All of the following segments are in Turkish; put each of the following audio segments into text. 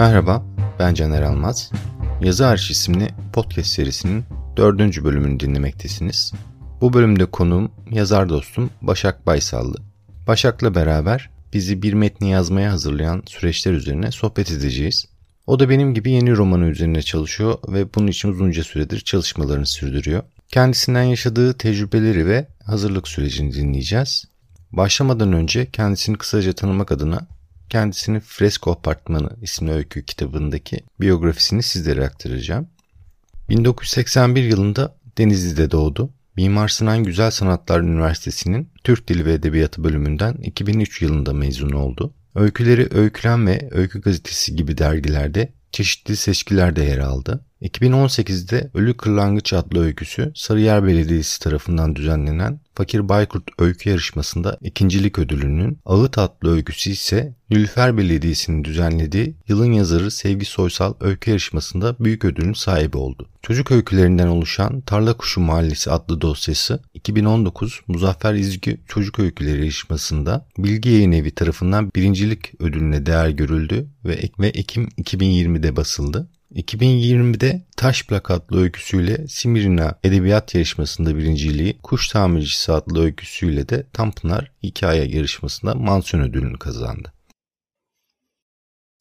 Merhaba, ben Caner Almaz. Yazı Arş isimli podcast serisinin dördüncü bölümünü dinlemektesiniz. Bu bölümde konuğum yazar dostum Başak Baysallı. Başak'la beraber bizi bir metni yazmaya hazırlayan süreçler üzerine sohbet edeceğiz. O da benim gibi yeni romanı üzerine çalışıyor ve bunun için uzunca süredir çalışmalarını sürdürüyor. Kendisinden yaşadığı tecrübeleri ve hazırlık sürecini dinleyeceğiz. Başlamadan önce kendisini kısaca tanımak adına kendisinin Fresko Apartmanı isimli öykü kitabındaki biyografisini sizlere aktaracağım. 1981 yılında Denizli'de doğdu. Mimar Sinan Güzel Sanatlar Üniversitesi'nin Türk Dili ve Edebiyatı bölümünden 2003 yılında mezun oldu. Öyküleri Öykülen ve Öykü Gazetesi gibi dergilerde çeşitli seçkilerde yer aldı. 2018'de Ölü Kırlangıç adlı öyküsü Sarıyer Belediyesi tarafından düzenlenen Fakir Baykurt Öykü Yarışması'nda ikincilik ödülünün, Ağıt adlı öyküsü ise Nülfer Belediyesi'nin düzenlediği Yılın Yazarı Sevgi Soysal Öykü Yarışması'nda büyük ödülün sahibi oldu. Çocuk öykülerinden oluşan Tarla Kuşu Mahallesi adlı dosyası 2019 Muzaffer İzgi Çocuk Öyküleri Yarışması'nda Bilgi Yayın Evi tarafından birincilik ödülüne değer görüldü ve, Ekim 2020'de basıldı. 2020'de Taş Plak adlı öyküsüyle Simirina Edebiyat Yarışması'nda birinciliği, Kuş Tamircisi adlı öyküsüyle de Tanpınar Hikaye Yarışması'nda mansiyon ödülünü kazandı.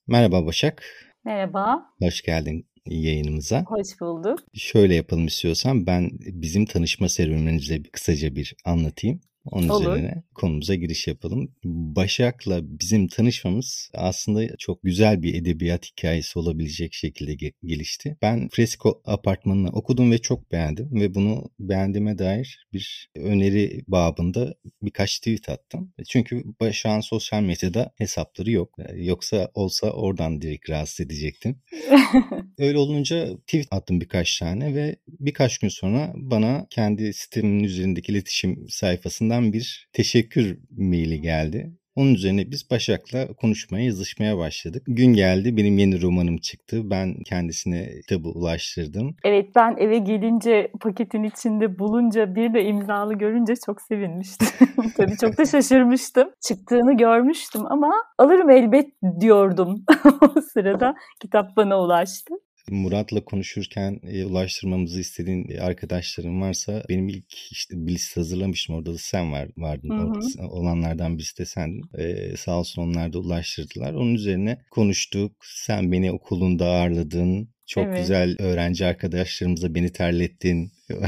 Merhaba Başak. Merhaba. Hoş geldin yayınımıza. Hoş bulduk. Şöyle yapalım istiyorsan ben bizim tanışma serüvenimize kısaca bir anlatayım. Onun Olur. üzerine konumuza giriş yapalım. Başak'la bizim tanışmamız aslında çok güzel bir edebiyat hikayesi olabilecek şekilde gelişti. Ben Fresko apartmanını okudum ve çok beğendim ve bunu beğendiğime dair bir öneri babında birkaç tweet attım. Çünkü Başak'ın sosyal medyada hesapları yok. Yoksa olsa oradan direkt rahatsız edecektim. Öyle olunca tweet attım birkaç tane ve birkaç gün sonra bana kendi sitemin üzerindeki iletişim sayfasından bir teşekkür maili geldi. Onun üzerine biz Başak'la konuşmaya, yazışmaya başladık. Gün geldi benim yeni romanım çıktı. Ben kendisine kitabı ulaştırdım. Evet ben eve gelince paketin içinde bulunca bir de imzalı görünce çok sevinmiştim. Tabii çok da şaşırmıştım. Çıktığını görmüştüm ama alırım elbet diyordum. o sırada kitap bana ulaştı. Murat'la konuşurken e, ulaştırmamızı istediğin e, arkadaşların varsa benim ilk işte bir liste hazırlamıştım. Orada da sen var, vardın. Hı hı. Olanlardan birisi de sendin. Ee, sağ olsun onlar da ulaştırdılar. Onun üzerine konuştuk. Sen beni okulunda ağırladın. Çok evet. güzel öğrenci arkadaşlarımıza beni terlettin.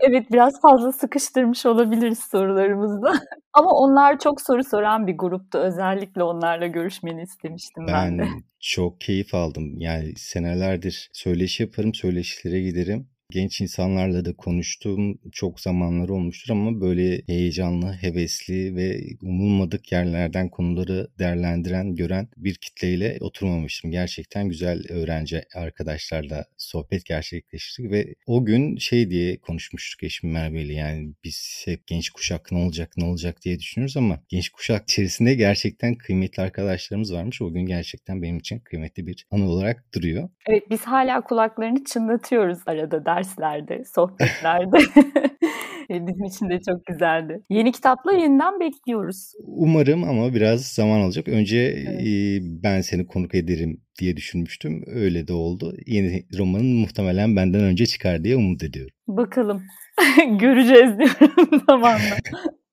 evet biraz fazla sıkıştırmış olabiliriz sorularımızda. Ama onlar çok soru soran bir gruptu. Özellikle onlarla görüşmeni istemiştim ben, ben de. çok keyif aldım. Yani senelerdir söyleşi yaparım, söyleşilere giderim genç insanlarla da konuştuğum çok zamanlar olmuştur ama böyle heyecanlı, hevesli ve umulmadık yerlerden konuları değerlendiren, gören bir kitleyle oturmamıştım. Gerçekten güzel öğrenci arkadaşlarla sohbet gerçekleştirdik ve o gün şey diye konuşmuştuk eşim Merve'yle yani biz hep genç kuşak ne olacak ne olacak diye düşünüyoruz ama genç kuşak içerisinde gerçekten kıymetli arkadaşlarımız varmış. O gün gerçekten benim için kıymetli bir anı olarak duruyor. Evet biz hala kulaklarını çınlatıyoruz arada der derslerde, sohbetlerde. Bizim için de çok güzeldi. Yeni kitapla yeniden bekliyoruz. Umarım ama biraz zaman alacak. Önce evet. e, ben seni konuk ederim diye düşünmüştüm. Öyle de oldu. Yeni romanın muhtemelen benden önce çıkar diye umut ediyorum. Bakalım. Göreceğiz diyorum zamanla.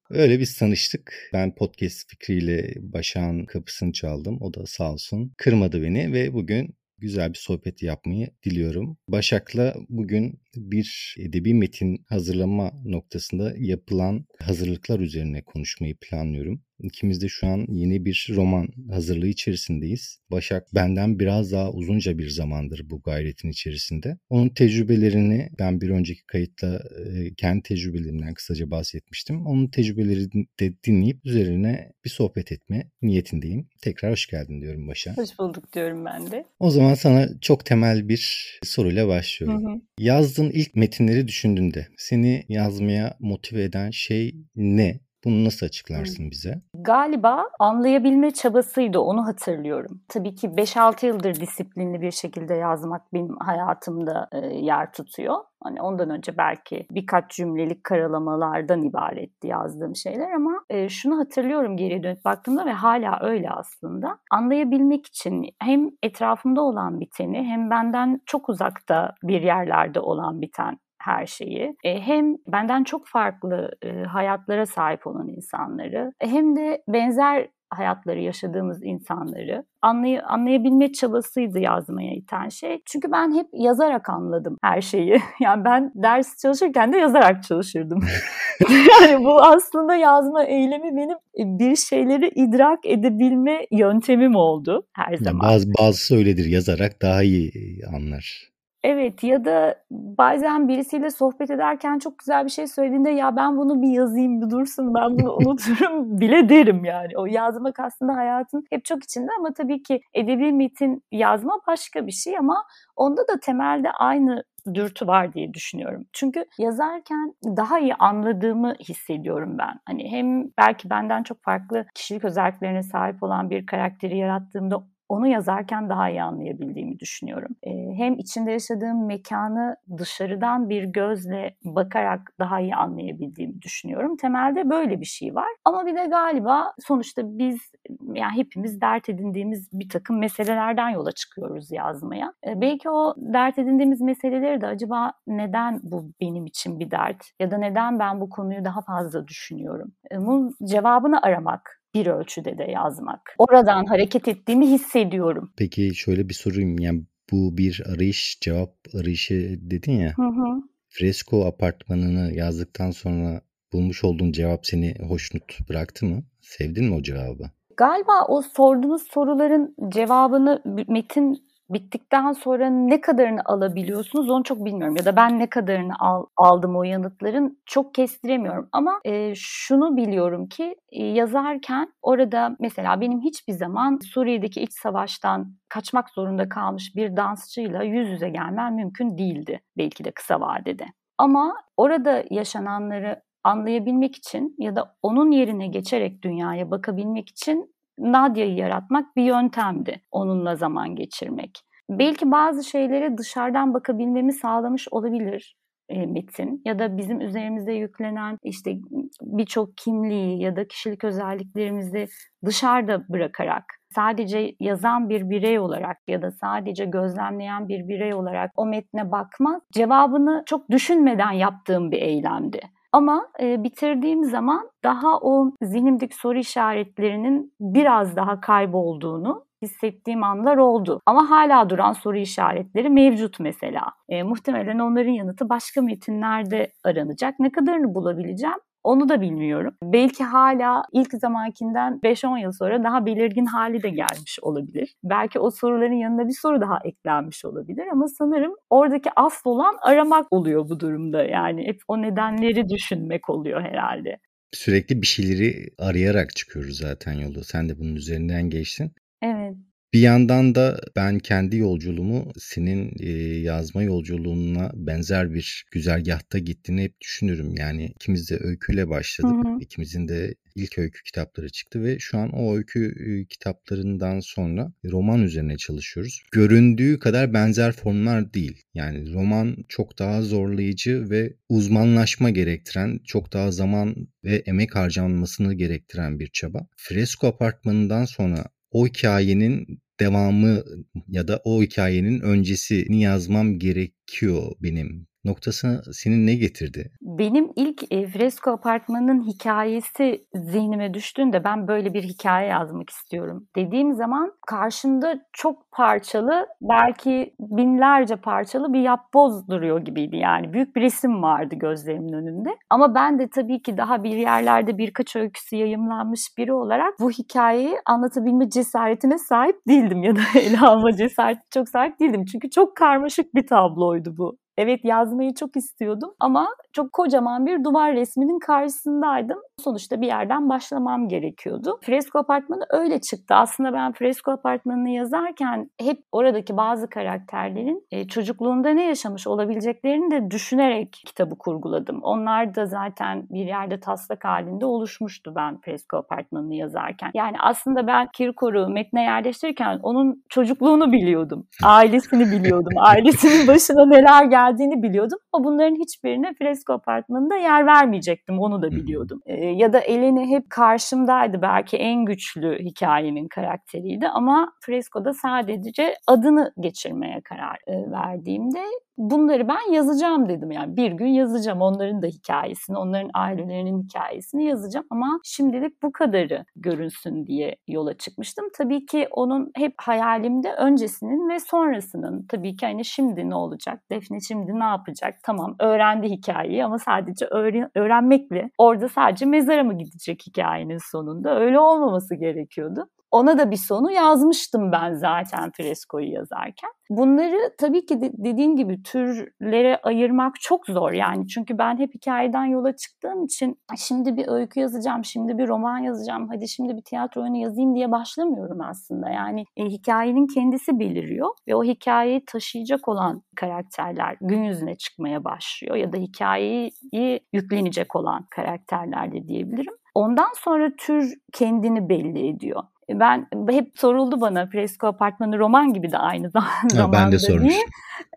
Öyle biz tanıştık. Ben podcast fikriyle Başak'ın kapısını çaldım. O da sağ olsun kırmadı beni ve bugün güzel bir sohbet yapmayı diliyorum. Başak'la bugün bir edebi metin hazırlama noktasında yapılan hazırlıklar üzerine konuşmayı planlıyorum. İkimiz de şu an yeni bir roman hazırlığı içerisindeyiz. Başak benden biraz daha uzunca bir zamandır bu gayretin içerisinde. Onun tecrübelerini ben bir önceki kayıtta e, kendi tecrübelerimden kısaca bahsetmiştim. Onun tecrübelerini de dinleyip üzerine bir sohbet etme niyetindeyim. Tekrar hoş geldin diyorum Başak. Hoş bulduk diyorum ben de. O zaman sana çok temel bir soruyla başlıyorum. Hı hı. Yazdığın ilk metinleri düşündüğünde seni yazmaya motive eden şey ne? Bunu nasıl açıklarsın bize? Galiba anlayabilme çabasıydı onu hatırlıyorum. Tabii ki 5-6 yıldır disiplinli bir şekilde yazmak benim hayatımda e, yer tutuyor. Hani ondan önce belki birkaç cümlelik karalamalardan ibaretti yazdığım şeyler ama e, şunu hatırlıyorum geri dönüp baktığımda ve hala öyle aslında. Anlayabilmek için hem etrafımda olan biteni hem benden çok uzakta bir yerlerde olan biten her şeyi. E, hem benden çok farklı e, hayatlara sahip olan insanları e, hem de benzer hayatları yaşadığımız insanları anlay anlayabilme çabasıydı yazmaya iten şey. Çünkü ben hep yazarak anladım her şeyi. Yani ben ders çalışırken de yazarak çalışırdım. yani bu aslında yazma eylemi benim bir şeyleri idrak edebilme yöntemim oldu her zaman. Yani bazı bazısı öyledir yazarak daha iyi anlar. Evet ya da bazen birisiyle sohbet ederken çok güzel bir şey söylediğinde ya ben bunu bir yazayım bir dursun ben bunu unuturum bile derim yani. O yazmak aslında hayatın hep çok içinde ama tabii ki edebi metin yazma başka bir şey ama onda da temelde aynı dürtü var diye düşünüyorum. Çünkü yazarken daha iyi anladığımı hissediyorum ben. Hani hem belki benden çok farklı kişilik özelliklerine sahip olan bir karakteri yarattığımda onu yazarken daha iyi anlayabildiğimi düşünüyorum. E, hem içinde yaşadığım mekanı dışarıdan bir gözle bakarak daha iyi anlayabildiğimi düşünüyorum. Temelde böyle bir şey var. Ama bir de galiba sonuçta biz yani hepimiz dert edindiğimiz bir takım meselelerden yola çıkıyoruz yazmaya. E, belki o dert edindiğimiz meseleleri de acaba neden bu benim için bir dert ya da neden ben bu konuyu daha fazla düşünüyorum? E, bunun cevabını aramak bir ölçüde de yazmak. Oradan hareket ettiğimi hissediyorum. Peki şöyle bir sorayım. Yani bu bir arayış, cevap arayışı dedin ya. Hı hı. Fresko apartmanını yazdıktan sonra bulmuş olduğun cevap seni hoşnut bıraktı mı? Sevdin mi o cevabı? Galiba o sorduğunuz soruların cevabını metin bittikten sonra ne kadarını alabiliyorsunuz onu çok bilmiyorum. Ya da ben ne kadarını al, aldım o yanıtların çok kestiremiyorum. Ama e, şunu biliyorum ki e, yazarken orada mesela benim hiçbir zaman Suriye'deki iç savaştan kaçmak zorunda kalmış bir dansçıyla yüz yüze gelmem mümkün değildi. Belki de kısa vadede. Ama orada yaşananları anlayabilmek için ya da onun yerine geçerek dünyaya bakabilmek için Nadia'yı yaratmak bir yöntemdi. Onunla zaman geçirmek. Belki bazı şeylere dışarıdan bakabilmemi sağlamış olabilir e, metin ya da bizim üzerimizde yüklenen işte birçok kimliği ya da kişilik özelliklerimizi dışarıda bırakarak sadece yazan bir birey olarak ya da sadece gözlemleyen bir birey olarak o metne bakmak cevabını çok düşünmeden yaptığım bir eylemdi. Ama e, bitirdiğim zaman daha o zihnimdeki soru işaretlerinin biraz daha kaybolduğunu hissettiğim anlar oldu. Ama hala duran soru işaretleri mevcut mesela. E, muhtemelen onların yanıtı başka metinlerde aranacak. Ne kadarını bulabileceğim? Onu da bilmiyorum. Belki hala ilk zamankinden 5-10 yıl sonra daha belirgin hali de gelmiş olabilir. Belki o soruların yanına bir soru daha eklenmiş olabilir ama sanırım oradaki asıl olan aramak oluyor bu durumda. Yani hep o nedenleri düşünmek oluyor herhalde. Sürekli bir şeyleri arayarak çıkıyoruz zaten yolu. Sen de bunun üzerinden geçtin. Evet. Bir yandan da ben kendi yolculuğumu senin e, yazma yolculuğuna benzer bir güzergahta gittiğini hep düşünürüm. Yani ikimiz de öyküyle başladık. Hı hı. İkimizin de ilk öykü kitapları çıktı ve şu an o öykü kitaplarından sonra roman üzerine çalışıyoruz. Göründüğü kadar benzer formlar değil. Yani roman çok daha zorlayıcı ve uzmanlaşma gerektiren, çok daha zaman ve emek harcanmasını gerektiren bir çaba. Fresko apartmanından sonra o hikayenin devamı ya da o hikayenin öncesini yazmam gerekiyor benim noktası senin ne getirdi? Benim ilk e, Fresko Apartmanı'nın hikayesi zihnime düştüğünde ben böyle bir hikaye yazmak istiyorum dediğim zaman karşımda çok parçalı belki binlerce parçalı bir yapboz duruyor gibiydi. Yani büyük bir resim vardı gözlerimin önünde. Ama ben de tabii ki daha bir yerlerde birkaç öyküsü yayımlanmış biri olarak bu hikayeyi anlatabilme cesaretine sahip değildim ya da ele alma cesareti çok sahip değildim. Çünkü çok karmaşık bir tabloydu bu Evet yazmayı çok istiyordum ama çok kocaman bir duvar resminin karşısındaydım. Sonuçta bir yerden başlamam gerekiyordu. Fresko Apartmanı öyle çıktı. Aslında ben Fresko Apartmanı'nı yazarken hep oradaki bazı karakterlerin e, çocukluğunda ne yaşamış olabileceklerini de düşünerek kitabı kurguladım. Onlar da zaten bir yerde taslak halinde oluşmuştu ben Fresko Apartmanı'nı yazarken. Yani aslında ben Kirkor'u metne yerleştirirken onun çocukluğunu biliyordum. Ailesini biliyordum. Ailesinin başına neler geldiğini biliyordum. Ama bunların hiçbirine Fresko Apartmanı'nda yer vermeyecektim. Onu da biliyordum. E, ya da Eleni hep karşımdaydı. Belki en güçlü hikayenin karakteriydi. Ama Fresko'da sadece adını geçirmeye karar e, verdiğimde bunları ben yazacağım dedim yani bir gün yazacağım onların da hikayesini onların ailelerinin hikayesini yazacağım ama şimdilik bu kadarı görünsün diye yola çıkmıştım. Tabii ki onun hep hayalimde öncesinin ve sonrasının tabii ki hani şimdi ne olacak Defne şimdi ne yapacak tamam öğrendi hikayeyi ama sadece öğren öğrenmekle orada sadece mezara mı gidecek hikayenin sonunda öyle olmaması gerekiyordu. Ona da bir sonu yazmıştım ben zaten freskoyu yazarken. Bunları tabii ki de dediğin gibi türlere ayırmak çok zor yani. Çünkü ben hep hikayeden yola çıktığım için şimdi bir öykü yazacağım, şimdi bir roman yazacağım, hadi şimdi bir tiyatro oyunu yazayım diye başlamıyorum aslında. Yani e, hikayenin kendisi beliriyor ve o hikayeyi taşıyacak olan karakterler gün yüzüne çıkmaya başlıyor ya da hikayeyi yüklenecek olan karakterler de diyebilirim. Ondan sonra tür kendini belli ediyor. Ben hep soruldu bana Fresko Apartmanı roman gibi de aynı zamanda. Ha, ben de sormuştum.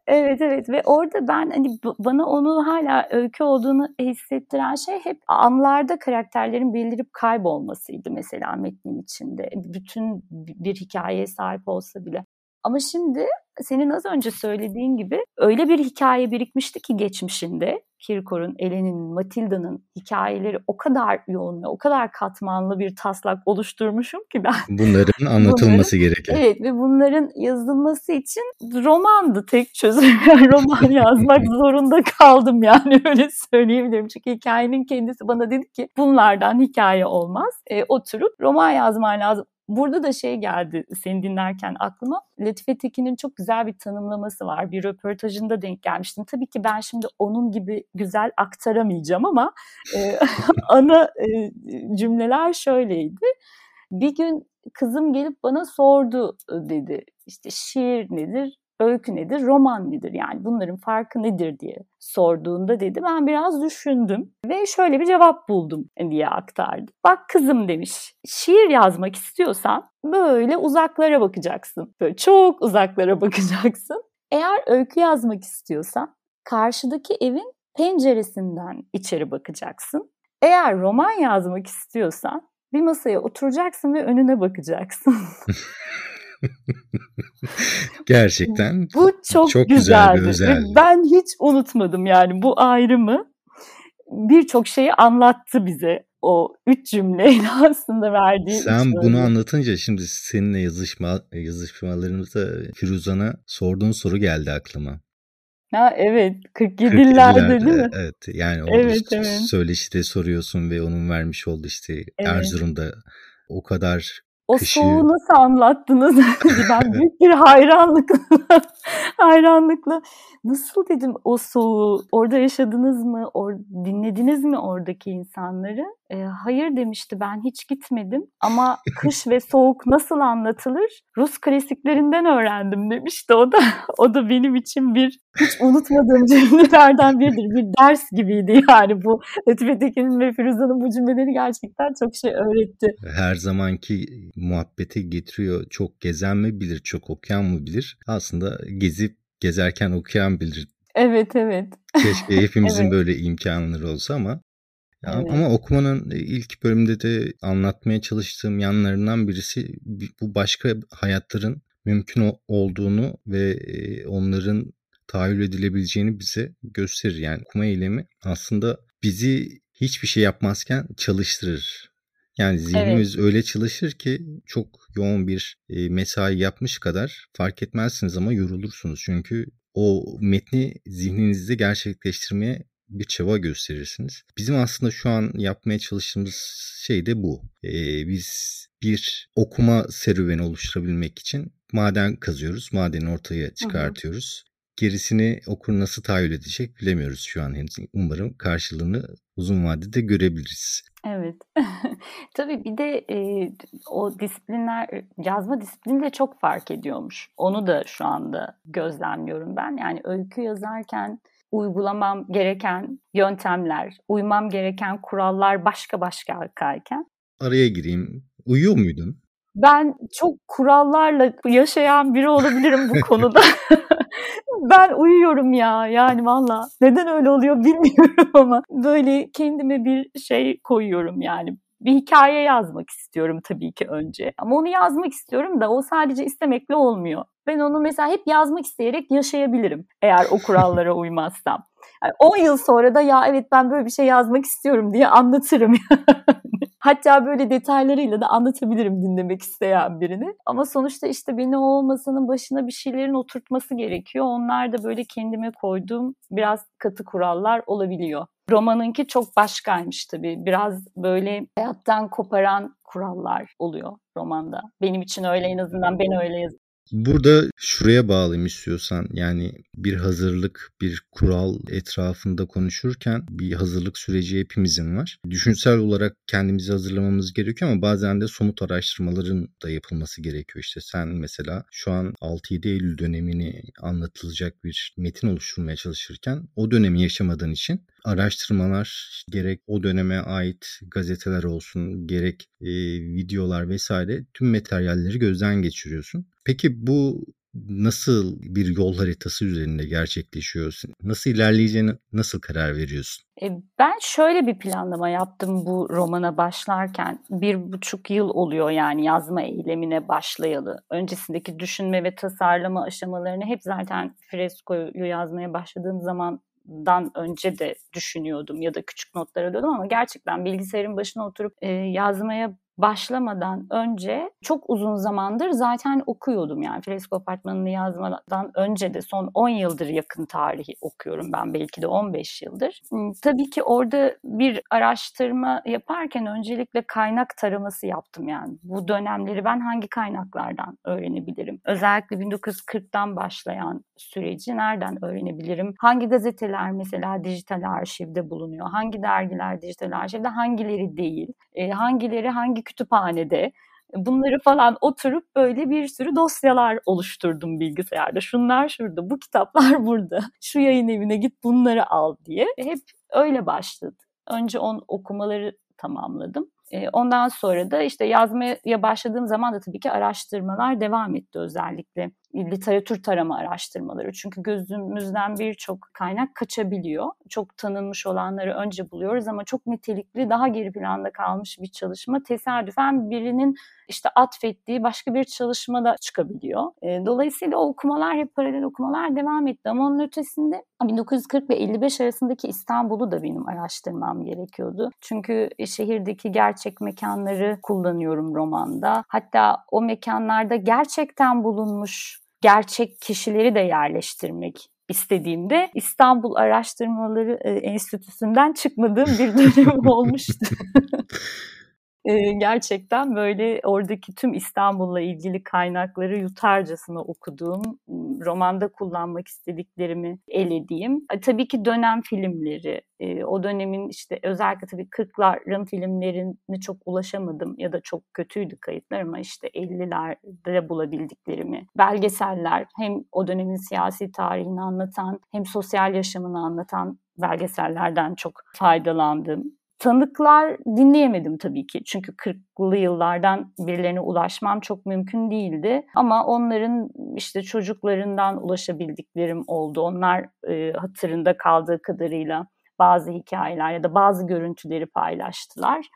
Evet evet ve orada ben hani bana onu hala öykü olduğunu hissettiren şey hep anlarda karakterlerin belirip kaybolmasıydı mesela metnin içinde. Bütün bir hikayeye sahip olsa bile. Ama şimdi senin az önce söylediğin gibi öyle bir hikaye birikmişti ki geçmişinde Kirkor'un, Eleni'nin, Matilda'nın hikayeleri o kadar yoğun ve o kadar katmanlı bir taslak oluşturmuşum ki ben. Bunların anlatılması bunların, gerekiyor. Evet ve bunların yazılması için romandı tek çözüm. Roman yazmak zorunda kaldım yani öyle söyleyebilirim. Çünkü hikayenin kendisi bana dedi ki bunlardan hikaye olmaz. E, oturup roman yazman lazım. Burada da şey geldi seni dinlerken aklıma. Latife Tekin'in çok güzel bir tanımlaması var. Bir röportajında denk gelmiştim. Tabii ki ben şimdi onun gibi güzel aktaramayacağım ama e, ana e, cümleler şöyleydi. Bir gün kızım gelip bana sordu dedi. İşte şiir nedir, öykü nedir, roman nedir yani bunların farkı nedir diye sorduğunda dedi ben biraz düşündüm ve şöyle bir cevap buldum diye aktardı. Bak kızım demiş şiir yazmak istiyorsan böyle uzaklara bakacaksın. Böyle çok uzaklara bakacaksın. Eğer öykü yazmak istiyorsan karşıdaki evin penceresinden içeri bakacaksın. Eğer roman yazmak istiyorsan bir masaya oturacaksın ve önüne bakacaksın. Gerçekten bu çok, çok güzel bir özellik. Ben hiç unutmadım yani bu ayrımı. Birçok şeyi anlattı bize o üç cümleyle aslında verdiği. Sen bunu anlatınca şimdi seninle yazışma yazışmalarımızda Firuzan'a sorduğun soru geldi aklıma. Ha evet 47'lerde değil mi? Evet yani o evet, evet. söyleşide soruyorsun ve onun vermiş olduğu işte evet. Erzurum'da o kadar o Kışı... soğuğu nasıl anlattınız? ben büyük bir hayranlıkla, hayranlıkla nasıl dedim o soğuğu orada yaşadınız mı? Or dinlediniz mi oradaki insanları? E, hayır demişti ben hiç gitmedim ama kış ve soğuk nasıl anlatılır? Rus klasiklerinden öğrendim demişti o da. O da benim için bir hiç unutmadığım cümlelerden biridir. Bir ders gibiydi yani bu. Latife Tekin'in ve Firuza'nın bu cümleleri gerçekten çok şey öğretti. Her zamanki muhabbeti getiriyor. Çok gezen mi bilir, çok okuyan mı bilir? Aslında gezip gezerken okuyan bilir. Evet evet. Keşke hepimizin evet. böyle imkanları olsa ama Evet. Ama okumanın ilk bölümde de anlatmaya çalıştığım yanlarından birisi bu başka hayatların mümkün olduğunu ve onların tahayyül edilebileceğini bize gösterir. Yani okuma eylemi aslında bizi hiçbir şey yapmazken çalıştırır. Yani zihnimiz evet. öyle çalışır ki çok yoğun bir mesai yapmış kadar fark etmezsiniz ama yorulursunuz. Çünkü o metni zihninizde gerçekleştirmeye bir çaba gösterirsiniz. Bizim aslında şu an yapmaya çalıştığımız şey de bu. Ee, biz bir okuma serüveni oluşturabilmek için maden kazıyoruz, madeni ortaya çıkartıyoruz. Hı hı. gerisini okur nasıl tahayyül edecek bilemiyoruz şu an henüz. Umarım karşılığını uzun vadede görebiliriz. Evet. Tabii bir de e, o disiplinler, yazma disiplini de çok fark ediyormuş. Onu da şu anda gözlemliyorum ben. Yani öykü yazarken uygulamam gereken yöntemler, uymam gereken kurallar başka başka arkayken. Araya gireyim. Uyuyor muydun? Ben çok kurallarla yaşayan biri olabilirim bu konuda. ben uyuyorum ya yani valla. Neden öyle oluyor bilmiyorum ama böyle kendime bir şey koyuyorum yani. Bir hikaye yazmak istiyorum tabii ki önce. Ama onu yazmak istiyorum da o sadece istemekle olmuyor. Ben onu mesela hep yazmak isteyerek yaşayabilirim eğer o kurallara uymazsam. Yani 10 yıl sonra da ya evet ben böyle bir şey yazmak istiyorum diye anlatırım. Hatta böyle detaylarıyla da anlatabilirim dinlemek isteyen birini. Ama sonuçta işte beni o olmasının başına bir şeylerin oturtması gerekiyor. Onlar da böyle kendime koyduğum biraz katı kurallar olabiliyor. Romanınki çok başkaymış tabii. Biraz böyle hayattan koparan kurallar oluyor romanda. Benim için öyle en azından ben öyle yazıyorum. Burada şuraya bağlayayım istiyorsan yani bir hazırlık, bir kural etrafında konuşurken bir hazırlık süreci hepimizin var. Düşünsel olarak kendimizi hazırlamamız gerekiyor ama bazen de somut araştırmaların da yapılması gerekiyor. İşte sen mesela şu an 6-7 Eylül dönemini anlatılacak bir metin oluşturmaya çalışırken o dönemi yaşamadığın için araştırmalar gerek o döneme ait gazeteler olsun gerek e, videolar vesaire tüm materyalleri gözden geçiriyorsun. Peki bu nasıl bir yol haritası üzerinde gerçekleşiyor? Nasıl ilerleyeceğine nasıl karar veriyorsun? E, ben şöyle bir planlama yaptım bu romana başlarken. Bir buçuk yıl oluyor yani yazma eylemine başlayalı. Öncesindeki düşünme ve tasarlama aşamalarını hep zaten freskoyu yazmaya başladığım zaman dan önce de düşünüyordum ya da küçük notlar alıyordum ama gerçekten bilgisayarın başına oturup e, yazmaya başlamadan önce çok uzun zamandır zaten okuyordum yani Fresko Apartmanı'nı yazmadan önce de son 10 yıldır yakın tarihi okuyorum ben belki de 15 yıldır. Hmm, tabii ki orada bir araştırma yaparken öncelikle kaynak taraması yaptım yani. Bu dönemleri ben hangi kaynaklardan öğrenebilirim? Özellikle 1940'tan başlayan süreci nereden öğrenebilirim? Hangi gazeteler mesela dijital arşivde bulunuyor? Hangi dergiler dijital arşivde? Hangileri değil? E, hangileri hangi kütüphanede? Bunları falan oturup böyle bir sürü dosyalar oluşturdum bilgisayarda. Şunlar şurada, bu kitaplar burada. Şu yayın evine git bunları al diye. Hep öyle başladı. Önce on okumaları tamamladım. Ondan sonra da işte yazmaya başladığım zaman da tabii ki araştırmalar devam etti özellikle literatür tarama araştırmaları. Çünkü gözümüzden birçok kaynak kaçabiliyor. Çok tanınmış olanları önce buluyoruz ama çok nitelikli, daha geri planda kalmış bir çalışma tesadüfen birinin işte atfettiği başka bir çalışmada çıkabiliyor. Dolayısıyla o okumalar hep paralel okumalar devam etti ama onun ötesinde 1940 ve 55 arasındaki İstanbul'u da benim araştırmam gerekiyordu. Çünkü şehirdeki gerçek mekanları kullanıyorum romanda. Hatta o mekanlarda gerçekten bulunmuş gerçek kişileri de yerleştirmek istediğimde İstanbul Araştırmaları Enstitüsü'nden çıkmadığım bir dönem olmuştu. gerçekten böyle oradaki tüm İstanbul'la ilgili kaynakları yutarcasına okuduğum, romanda kullanmak istediklerimi elediğim. Tabii ki dönem filmleri, o dönemin işte özellikle tabii 40'ların filmlerine çok ulaşamadım ya da çok kötüydü kayıtlar ama işte 50'lerde bulabildiklerimi. Belgeseller hem o dönemin siyasi tarihini anlatan hem sosyal yaşamını anlatan belgesellerden çok faydalandım tanıklar dinleyemedim tabii ki. Çünkü 40'lı yıllardan birilerine ulaşmam çok mümkün değildi. Ama onların işte çocuklarından ulaşabildiklerim oldu. Onlar e, hatırında kaldığı kadarıyla bazı hikayeler ya da bazı görüntüleri paylaştılar.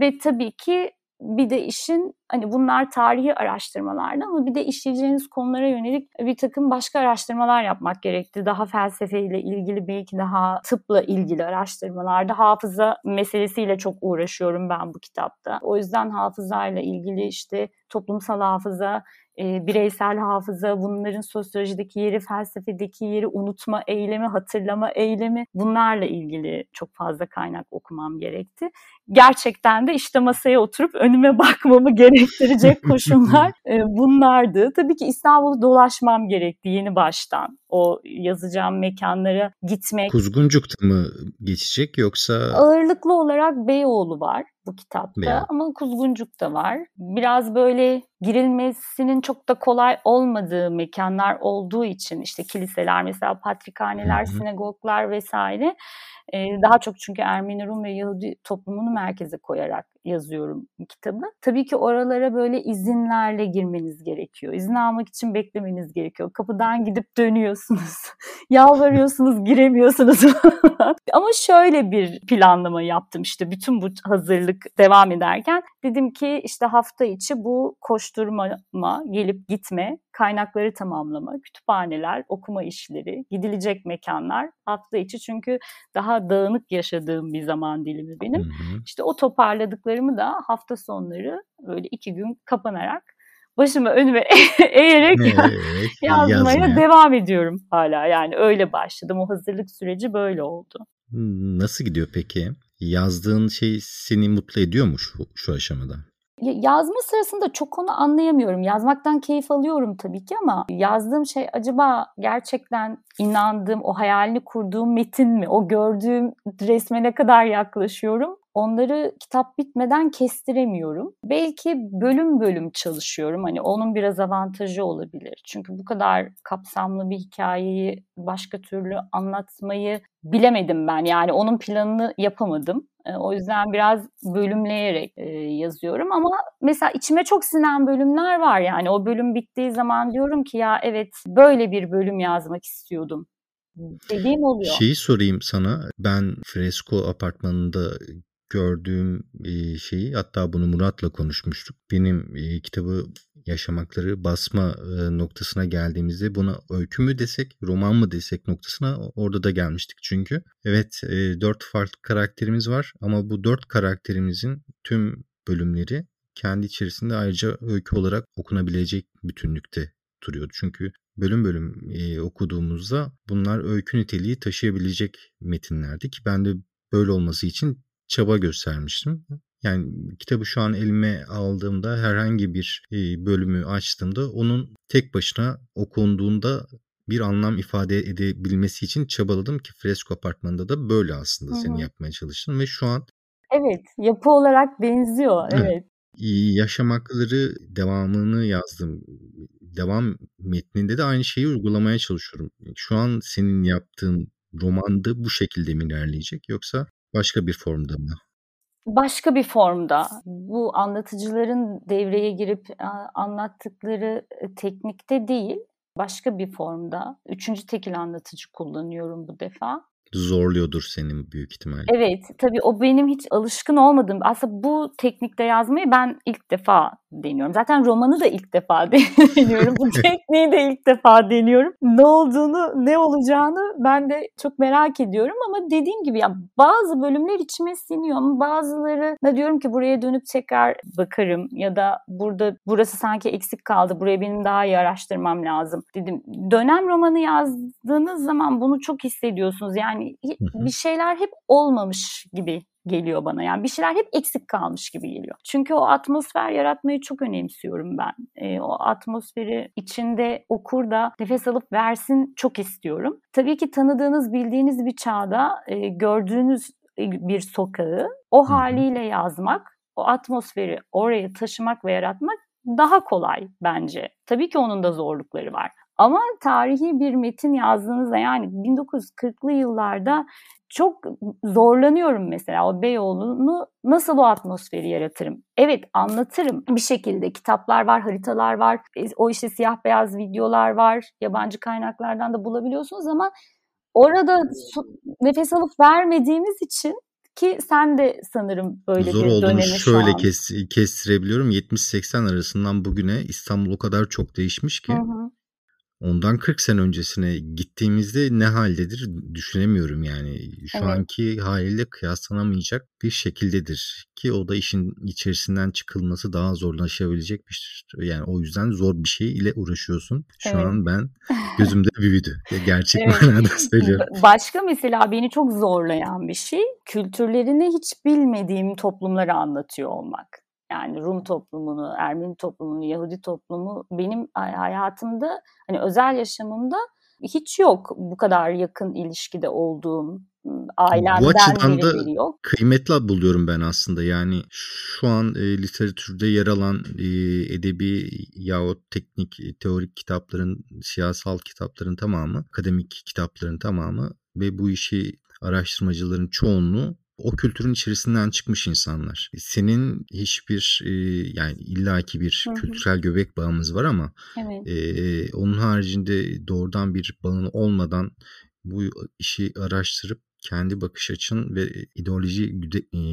Ve tabii ki bir de işin hani bunlar tarihi araştırmalardı ama bir de işleyeceğiniz konulara yönelik bir takım başka araştırmalar yapmak gerekti. Daha felsefeyle ilgili belki daha tıpla ilgili araştırmalarda hafıza meselesiyle çok uğraşıyorum ben bu kitapta. O yüzden hafızayla ilgili işte toplumsal hafıza, e, bireysel hafıza, bunların sosyolojideki yeri, felsefedeki yeri, unutma eylemi, hatırlama eylemi bunlarla ilgili çok fazla kaynak okumam gerekti. Gerçekten de işte masaya oturup önüme bakmamı gerek gerektirecek koşullar e, bunlardı. Tabii ki İstanbul'u dolaşmam gerekti yeni baştan. O yazacağım mekanlara gitmek. Kuzguncuk'ta mı geçecek yoksa? Ağırlıklı olarak Beyoğlu var bu kitapta Beyoğlu. ama Kuzguncuk da var. Biraz böyle girilmesinin çok da kolay olmadığı mekanlar olduğu için işte kiliseler mesela patrikhaneler, Hı hı. sinagoglar vesaire daha çok çünkü Ermeni, Rum ve Yahudi toplumunu merkeze koyarak yazıyorum kitabı. Tabii ki oralara böyle izinlerle girmeniz gerekiyor. İzin almak için beklemeniz gerekiyor. Kapıdan gidip dönüyorsunuz. Yalvarıyorsunuz, giremiyorsunuz. Ama şöyle bir planlama yaptım işte bütün bu hazırlık devam ederken. Dedim ki işte hafta içi bu koşturma, gelip gitme, kaynakları tamamlama, kütüphaneler, okuma işleri, gidilecek mekanlar hafta içi çünkü daha dağınık yaşadığım bir zaman dilimi benim. Hı hı. İşte o toparladıklarımı da hafta sonları böyle iki gün kapanarak başımı önüme eğerek Evet, yazmaya yazmaya. devam ediyorum hala. Yani öyle başladım. O hazırlık süreci böyle oldu. Nasıl gidiyor peki? Yazdığın şey seni mutlu ediyor mu şu, şu aşamada? Ya- Yazma sırasında çok onu anlayamıyorum. Yazmaktan keyif alıyorum tabii ki ama yazdığım şey acaba gerçekten inandığım, o hayalini kurduğum metin mi? O gördüğüm resme ne kadar yaklaşıyorum? Onları kitap bitmeden kestiremiyorum. Belki bölüm bölüm çalışıyorum. Hani onun biraz avantajı olabilir. Çünkü bu kadar kapsamlı bir hikayeyi başka türlü anlatmayı bilemedim ben. Yani onun planını yapamadım. E, O yüzden biraz bölümleyerek e, yazıyorum ama mesela içime çok sinen bölümler var yani o bölüm bittiği zaman diyorum ki ya evet böyle bir bölüm yazmak istiyordum dediğim oluyor. Şeyi sorayım sana. Ben Fresko apartmanında gördüğüm şeyi hatta bunu Murat'la konuşmuştuk. Benim kitabı yaşamakları basma e, noktasına geldiğimizde buna öykü mü desek, roman mı desek noktasına orada da gelmiştik çünkü. Evet e, dört farklı karakterimiz var ama bu dört karakterimizin tüm bölümleri kendi içerisinde ayrıca öykü olarak okunabilecek bütünlükte duruyordu. Çünkü bölüm bölüm e, okuduğumuzda bunlar öykü niteliği taşıyabilecek metinlerdi ki ben de böyle olması için çaba göstermiştim. Yani kitabı şu an elime aldığımda herhangi bir e, bölümü açtığımda onun tek başına okunduğunda bir anlam ifade edebilmesi için çabaladım ki Fresko Apartmanı'nda da böyle aslında seni yapmaya çalıştım ve şu an Evet yapı olarak benziyor Evet. evet. Yaşamakları devamını yazdım. Devam metninde de aynı şeyi uygulamaya çalışıyorum. Şu an senin yaptığın romanda bu şekilde mi ilerleyecek yoksa başka bir formda mı? Başka bir formda bu anlatıcıların devreye girip anlattıkları e, teknikte değil başka bir formda. Üçüncü tekil anlatıcı kullanıyorum bu defa. Zorluyordur senin büyük ihtimalle. Evet, tabii o benim hiç alışkın olmadığım. Aslında bu teknikte yazmayı ben ilk defa deniyorum. Zaten romanı da ilk defa deniyorum. bu tekniği de ilk defa deniyorum. Ne olduğunu, ne olacağını ben de çok merak ediyorum ama dediğim gibi ya bazı bölümler içime siniyor ama bazıları ne diyorum ki buraya dönüp tekrar bakarım ya da burada burası sanki eksik kaldı. Buraya benim daha iyi araştırmam lazım dedim. Dönem romanı yazdığınız zaman bunu çok hissediyorsunuz. Yani Hı. bir şeyler hep olmamış gibi geliyor bana. Yani bir şeyler hep eksik kalmış gibi geliyor. Çünkü o atmosfer yaratmayı çok önemsiyorum ben. E, o atmosferi içinde okur da nefes alıp versin çok istiyorum. Tabii ki tanıdığınız, bildiğiniz bir çağda e, gördüğünüz bir sokağı o haliyle yazmak, o atmosferi oraya taşımak ve yaratmak daha kolay bence. Tabii ki onun da zorlukları var. Ama tarihi bir metin yazdığınızda yani 1940'lı yıllarda çok zorlanıyorum mesela o Beyoğlu'nu nasıl o atmosferi yaratırım? Evet anlatırım bir şekilde kitaplar var, haritalar var, e, o işte siyah beyaz videolar var, yabancı kaynaklardan da bulabiliyorsunuz ama orada nefes alıp vermediğimiz için ki sen de sanırım böyle Zor bir dönemi şöyle kes, kestirebiliyorum. 70-80 arasından bugüne İstanbul o kadar çok değişmiş ki. Hı hı. Ondan 40 sene öncesine gittiğimizde ne haldedir düşünemiyorum yani. Şu Evet. anki haliyle kıyaslanamayacak bir şekildedir. Ki o da işin içerisinden çıkılması daha zorlaşabilecek bir. Yani o yüzden zor bir şey ile uğraşıyorsun. Şu Evet. an ben gözümde büyüdü. Gerçek Evet. manada söylüyorum. Ba- Başka mesela beni çok zorlayan bir şey kültürlerini hiç bilmediğim toplumları anlatıyor olmak. Yani Rum toplumunu, Ermeni toplumunu, Yahudi toplumu benim hayatımda hani özel yaşamımda hiç yok bu kadar yakın ilişkide olduğum ailemden Bu açıdan da yok. kıymetli buluyorum ben aslında. Yani şu an e, literatürde yer alan e, edebi yahut teknik, e, teorik kitapların, siyasal kitapların tamamı, akademik kitapların tamamı ve bu işi araştırmacıların çoğunluğu o kültürün içerisinden çıkmış insanlar. Senin hiçbir e, yani illaki bir hı hı. kültürel göbek bağımız var ama evet. e, onun haricinde doğrudan bir bağın olmadan bu işi araştırıp kendi bakış açın ve ideoloji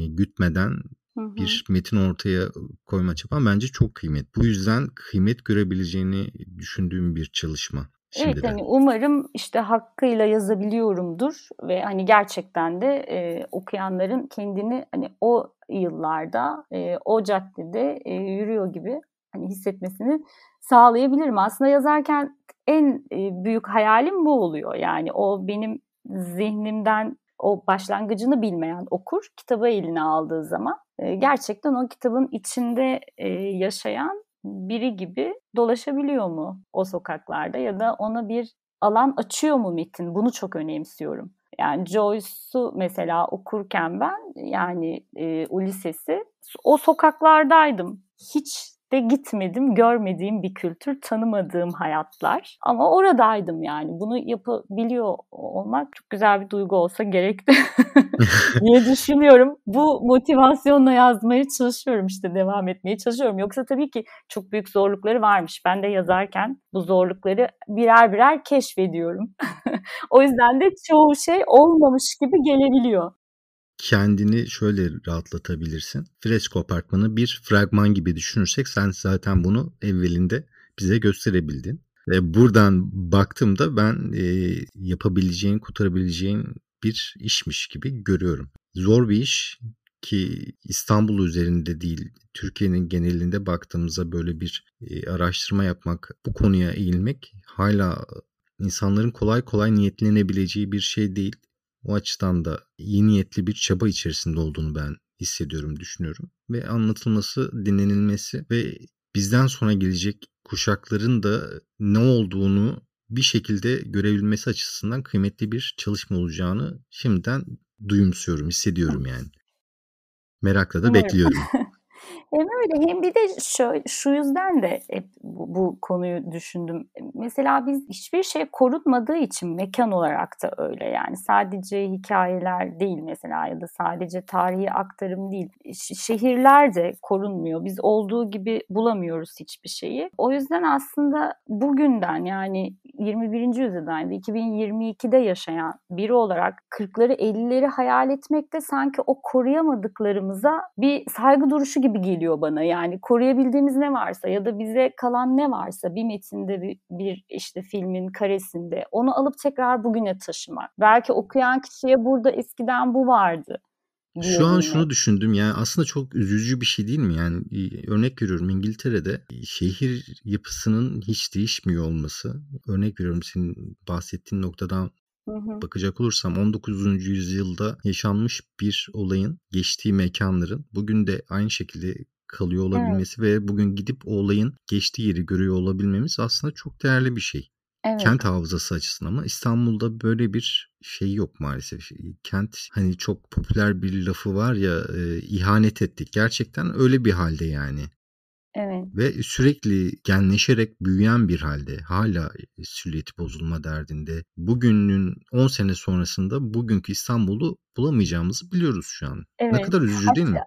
gütmeden hı hı. bir metin ortaya koyma çaban bence çok kıymet. Bu yüzden kıymet görebileceğini düşündüğüm bir çalışma. Şimdiden. Evet hani umarım işte hakkıyla yazabiliyorumdur ve hani gerçekten de e, okuyanların kendini hani o yıllarda e, o caddede e, yürüyor gibi hani hissetmesini sağlayabilirim. Aslında yazarken en e, büyük hayalim bu oluyor. Yani o benim zihnimden o başlangıcını bilmeyen okur kitabı eline aldığı zaman e, gerçekten o kitabın içinde e, yaşayan biri gibi dolaşabiliyor mu o sokaklarda ya da ona bir alan açıyor mu metin? Bunu çok önemsiyorum. Yani Joyce'u mesela okurken ben yani e, Ulysses'i o sokaklardaydım. Hiç de gitmedim, görmediğim bir kültür, tanımadığım hayatlar. Ama oradaydım yani. Bunu yapabiliyor olmak çok güzel bir duygu olsa gerekti diye düşünüyorum. Bu motivasyonla yazmaya çalışıyorum işte devam etmeye çalışıyorum. Yoksa tabii ki çok büyük zorlukları varmış. Ben de yazarken bu zorlukları birer birer keşfediyorum. o yüzden de çoğu şey olmamış gibi gelebiliyor kendini şöyle rahatlatabilirsin. Fresko apartmanı bir fragman gibi düşünürsek sen zaten bunu evvelinde bize gösterebildin. Ve buradan baktığımda ben e, yapabileceğin, kurtarabileceğin bir işmiş gibi görüyorum. Zor bir iş ki İstanbul üzerinde değil, Türkiye'nin genelinde baktığımızda böyle bir e, araştırma yapmak, bu konuya eğilmek hala insanların kolay kolay niyetlenebileceği bir şey değil. O açıdan da iyi niyetli bir çaba içerisinde olduğunu ben hissediyorum, düşünüyorum. Ve anlatılması, dinlenilmesi ve bizden sonra gelecek kuşakların da ne olduğunu bir şekilde görebilmesi açısından kıymetli bir çalışma olacağını şimdiden duyumsuyorum, hissediyorum yani. Merakla da bekliyorum. Hem öyle hem bir de şu, şu yüzden de hep bu, bu konuyu düşündüm. Mesela biz hiçbir şey korunmadığı için mekan olarak da öyle yani sadece hikayeler değil mesela ya da sadece tarihi aktarım değil. Şehirler de korunmuyor. Biz olduğu gibi bulamıyoruz hiçbir şeyi. O yüzden aslında bugünden yani 21. yüzyıldan 2022'de yaşayan biri olarak 40'ları 50'leri hayal etmekte sanki o koruyamadıklarımıza bir saygı duruşu gibi geliyor bana. Yani koruyabildiğimiz ne varsa ya da bize kalan ne varsa bir metinde bir, bir işte filmin karesinde onu alıp tekrar bugüne taşımak. Belki okuyan kişiye burada eskiden bu vardı. Şu an şunu düşündüm yani aslında çok üzücü bir şey değil mi? Yani örnek veriyorum İngiltere'de şehir yapısının hiç değişmiyor olması. Örnek veriyorum senin bahsettiğin noktadan bakacak olursam 19. yüzyılda yaşanmış bir olayın geçtiği mekanların bugün de aynı şekilde kalıyor olabilmesi evet. ve bugün gidip o olayın geçtiği yeri görüyor olabilmemiz aslında çok değerli bir şey. Evet. Kent hafızası açısından ama İstanbul'da böyle bir şey yok maalesef. Kent hani çok popüler bir lafı var ya e, ihanet ettik. Gerçekten öyle bir halde yani. Evet. Ve sürekli genleşerek büyüyen bir halde hala silüeti bozulma derdinde. Bugünün 10 sene sonrasında bugünkü İstanbul'u bulamayacağımızı biliyoruz şu an. Evet. Ne kadar üzücü Hatta, değil mi?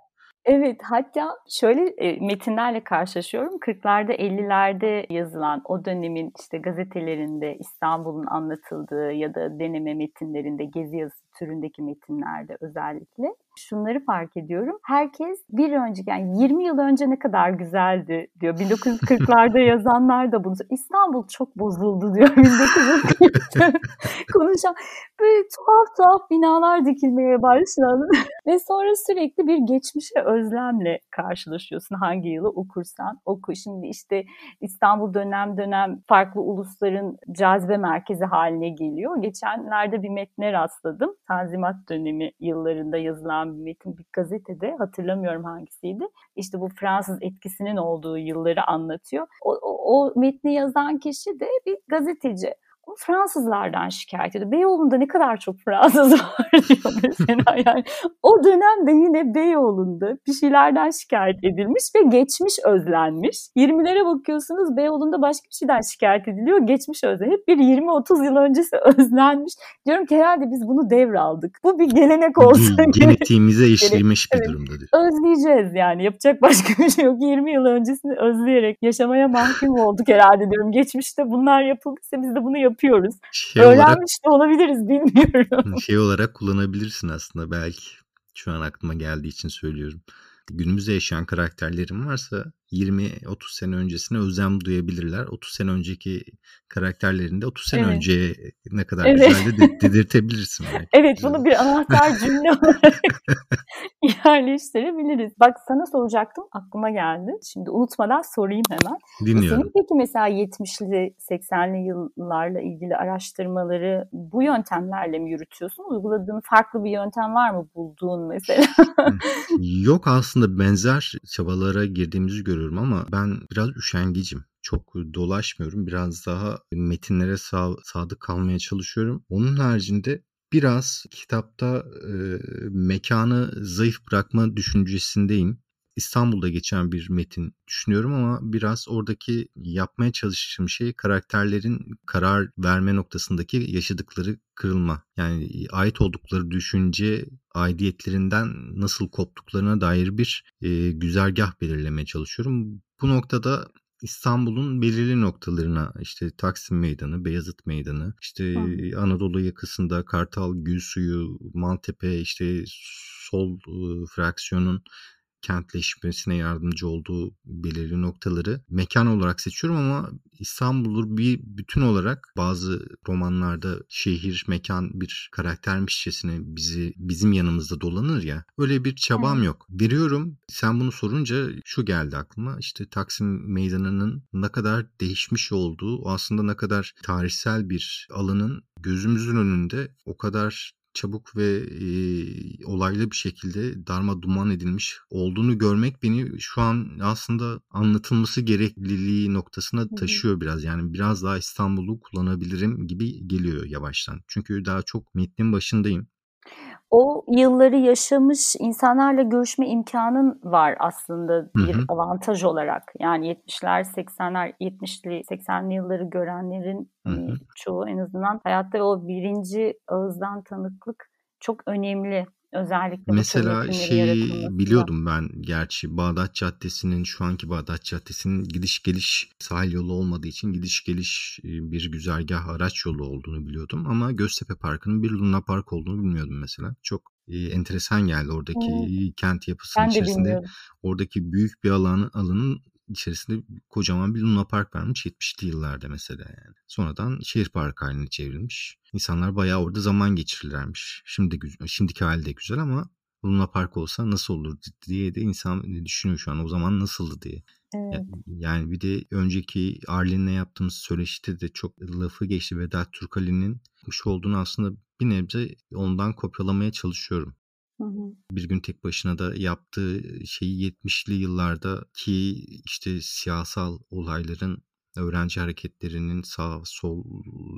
Evet hatta şöyle e, metinlerle karşılaşıyorum. 40'larda 50'lerde yazılan o dönemin işte gazetelerinde İstanbul'un anlatıldığı ya da deneme metinlerinde gezi yazısı türündeki metinlerde özellikle şunları fark ediyorum. Herkes bir önceki yani 20 yıl önce ne kadar güzeldi diyor. 1940'larda yazanlar da bunu. İstanbul çok bozuldu diyor 1940'ta. Konuşan böyle tuhaf tuhaf binalar dikilmeye başladı. Ve sonra sürekli bir geçmişe özlemle karşılaşıyorsun hangi yılı okursan oku. Şimdi işte İstanbul dönem dönem farklı ulusların cazibe merkezi haline geliyor. Geçenlerde bir metne rastladım. Tanzimat dönemi yıllarında yazılan bir metin bir gazetede hatırlamıyorum hangisiydi. İşte bu Fransız etkisinin olduğu yılları anlatıyor. O, o, o metni yazan kişi de bir gazeteci. Fransızlardan şikayet ediyor. Beyoğlu'nda ne kadar çok Fransız var diyor mesela. Yani o dönemde yine Beyoğlu'nda bir şeylerden şikayet edilmiş ve geçmiş özlenmiş. 20'lere bakıyorsunuz Beyoğlu'nda başka bir şeyden şikayet ediliyor. Geçmiş özlen. Hep bir 20-30 yıl öncesi özlenmiş. Diyorum ki herhalde biz bunu devraldık. Bu bir gelenek olsa. Genetiğimize işlemiş bir evet. durumda diyor. Özleyeceğiz yani. Yapacak başka bir şey yok. 20 yıl öncesini özleyerek yaşamaya mahkum olduk herhalde diyorum. Geçmişte bunlar yapıldıysa biz de bunu yapıyoruz yapıyoruz. Şey Öğrenmiş olarak, de olabiliriz bilmiyorum. Şey olarak kullanabilirsin aslında belki. Şu an aklıma geldiği için söylüyorum. Günümüzde yaşayan karakterlerim varsa 20-30 sene öncesine özlem duyabilirler. 30 sene önceki karakterlerinde 30 sene evet. önce ne kadar evet. güzel de dedirtebilirsin. Belki. evet bunu bir anahtar cümle olarak yerleştirebiliriz. Bak sana soracaktım aklıma geldi. Şimdi unutmadan sorayım hemen. Dinliyorum. Senin peki mesela 70'li 80'li yıllarla ilgili araştırmaları bu yöntemlerle mi yürütüyorsun? Uyguladığın farklı bir yöntem var mı bulduğun mesela? Yok aslında benzer çabalara girdiğimizi görüyorum görüyorum ama ben biraz üşengicim. Çok dolaşmıyorum. Biraz daha metinlere sağ, sadık kalmaya çalışıyorum. Onun haricinde biraz kitapta e, mekanı zayıf bırakma düşüncesindeyim. İstanbul'da geçen bir metin düşünüyorum ama biraz oradaki yapmaya çalıştığım şey karakterlerin karar verme noktasındaki yaşadıkları kırılma. Yani ait oldukları düşünce aidiyetlerinden nasıl koptuklarına dair bir e, güzergah belirlemeye çalışıyorum. Bu noktada İstanbul'un belirli noktalarına işte Taksim Meydanı, Beyazıt Meydanı, işte Hı. Anadolu yakasında Kartal, Gülsuyu, Maltepe, işte sol e, fraksiyonun kentleşmesine yardımcı olduğu belirli noktaları mekan olarak seçiyorum ama İstanbul'u bir bütün olarak bazı romanlarda şehir, mekan bir karaktermişçesine bizi bizim yanımızda dolanır ya. Öyle bir çabam evet. yok. Veriyorum. Sen bunu sorunca şu geldi aklıma. İşte Taksim Meydanı'nın ne kadar değişmiş olduğu, aslında ne kadar tarihsel bir alanın gözümüzün önünde o kadar çabuk ve e, olaylı bir şekilde darma duman edilmiş olduğunu görmek beni şu an aslında anlatılması gerekliliği noktasına taşıyor biraz. Yani biraz daha İstanbul'u kullanabilirim gibi geliyor yavaştan. Çünkü daha çok metnin başındayım o yılları yaşamış insanlarla görüşme imkanın var aslında bir hı hı. avantaj olarak. Yani 70'ler, 80'ler, 70'li, 80'li yılları görenlerin hı hı. çoğu en azından hayatta o birinci ağızdan tanıklık çok önemli. Özellikle Mesela şeyi biliyordum ben gerçi Bağdat Caddesi'nin şu anki Bağdat Caddesi'nin gidiş geliş sahil yolu olmadığı için gidiş geliş bir güzergah araç yolu olduğunu biliyordum ama Göztepe Parkı'nın bir Luna Park olduğunu bilmiyordum mesela. Çok e, enteresan geldi oradaki evet. kent yapısının içerisinde. Oradaki büyük bir alanı alanın içerisinde kocaman bir Luna Park varmış 70'li yıllarda mesela yani. Sonradan şehir parkı haline çevrilmiş. İnsanlar bayağı orada zaman geçirirlermiş. Şimdi şimdiki hali de güzel ama Luna Park olsa nasıl olur diye de insan düşünüyor şu an o zaman nasıldı diye. Evet. Yani bir de önceki Arlin'le yaptığımız söyleşide de çok lafı geçti Vedat Türkali'nin kuş olduğunu aslında bir nebze ondan kopyalamaya çalışıyorum. Bir gün tek başına da yaptığı şeyi 70'li yıllarda ki işte siyasal olayların öğrenci hareketlerinin sağ sol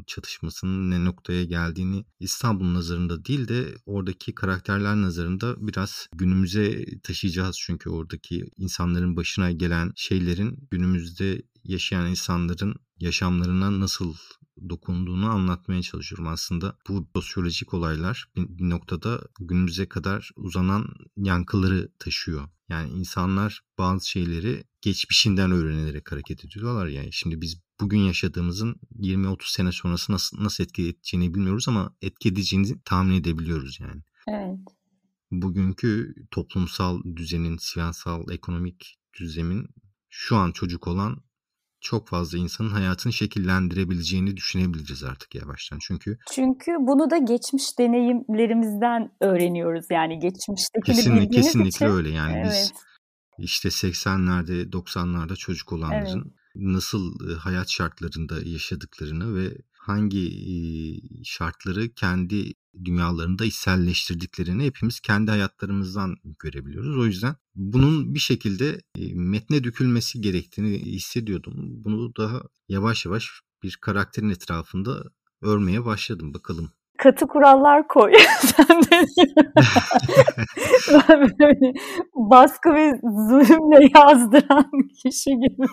çatışmasının ne noktaya geldiğini İstanbul nazarında değil de oradaki karakterler nazarında biraz günümüze taşıyacağız. Çünkü oradaki insanların başına gelen şeylerin günümüzde yaşayan insanların yaşamlarına nasıl dokunduğunu anlatmaya çalışıyorum aslında. Bu sosyolojik olaylar bir noktada günümüze kadar uzanan yankıları taşıyor. Yani insanlar bazı şeyleri geçmişinden öğrenerek hareket ediyorlar yani. Şimdi biz bugün yaşadığımızın 20-30 sene sonrası nasıl, nasıl etki edeceğini bilmiyoruz ama etki edeceğini tahmin edebiliyoruz yani. Evet. Bugünkü toplumsal düzenin, siyasal, ekonomik düzemin şu an çocuk olan çok fazla insanın hayatını şekillendirebileceğini düşünebiliriz artık yavaştan. Çünkü Çünkü bunu da geçmiş deneyimlerimizden öğreniyoruz. Yani geçmiştekini kesinlikle, bildiğimiz kesinlikle için. öyle. Yani Evet. biz işte 80'lerde 90'larda çocuk Evet. olanların nasıl e, hayat şartlarında yaşadıklarını ve hangi şartları kendi dünyalarında içselleştirdiklerini hepimiz kendi hayatlarımızdan görebiliyoruz. O yüzden bunun bir şekilde metne dökülmesi gerektiğini hissediyordum. Bunu daha yavaş yavaş bir karakterin etrafında örmeye başladım. Bakalım. Katı kurallar koy. Sen de ben böyle baskı ve zulümle yazdıran kişi gibi.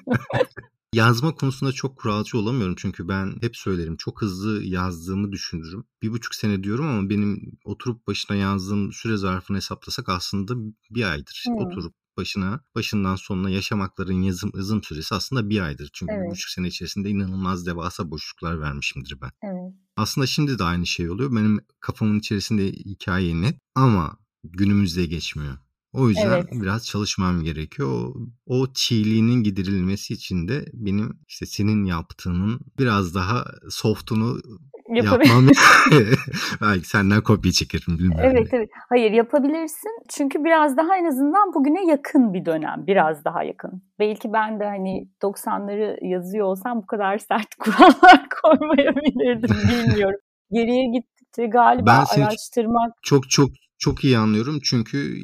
Yazma konusunda çok kuralcı olamıyorum çünkü ben hep söylerim çok hızlı yazdığımı düşünürüm. Bir buçuk sene diyorum ama benim oturup başına yazdığım süre zarfını hesaplasak aslında bir aydır. Hmm. Oturup başına başından sonuna yaşamakların yazım hızım süresi aslında bir aydır. Çünkü Evet. bir buçuk sene içerisinde inanılmaz devasa boşluklar vermişimdir ben. Evet. Aslında şimdi de aynı şey oluyor. Benim kafamın içerisinde hikaye net ama günümüzde geçmiyor. O yüzden Evet. biraz çalışmam gerekiyor. O, o çiğliğinin giderilmesi için de benim işte senin yaptığının biraz daha softunu Yapabil- yapmam. Belki senden kopya çekerim bilmiyorum. Evet evet. Hayır yapabilirsin. Çünkü biraz daha en azından bugüne yakın bir dönem. Biraz daha yakın. Belki ben de hani 90'ları yazıyor olsam bu kadar sert kurallar koymayabilirdim. Bilmiyorum. Geriye gittikçe galiba Ben seni- araştırmak Çok çok çok iyi anlıyorum çünkü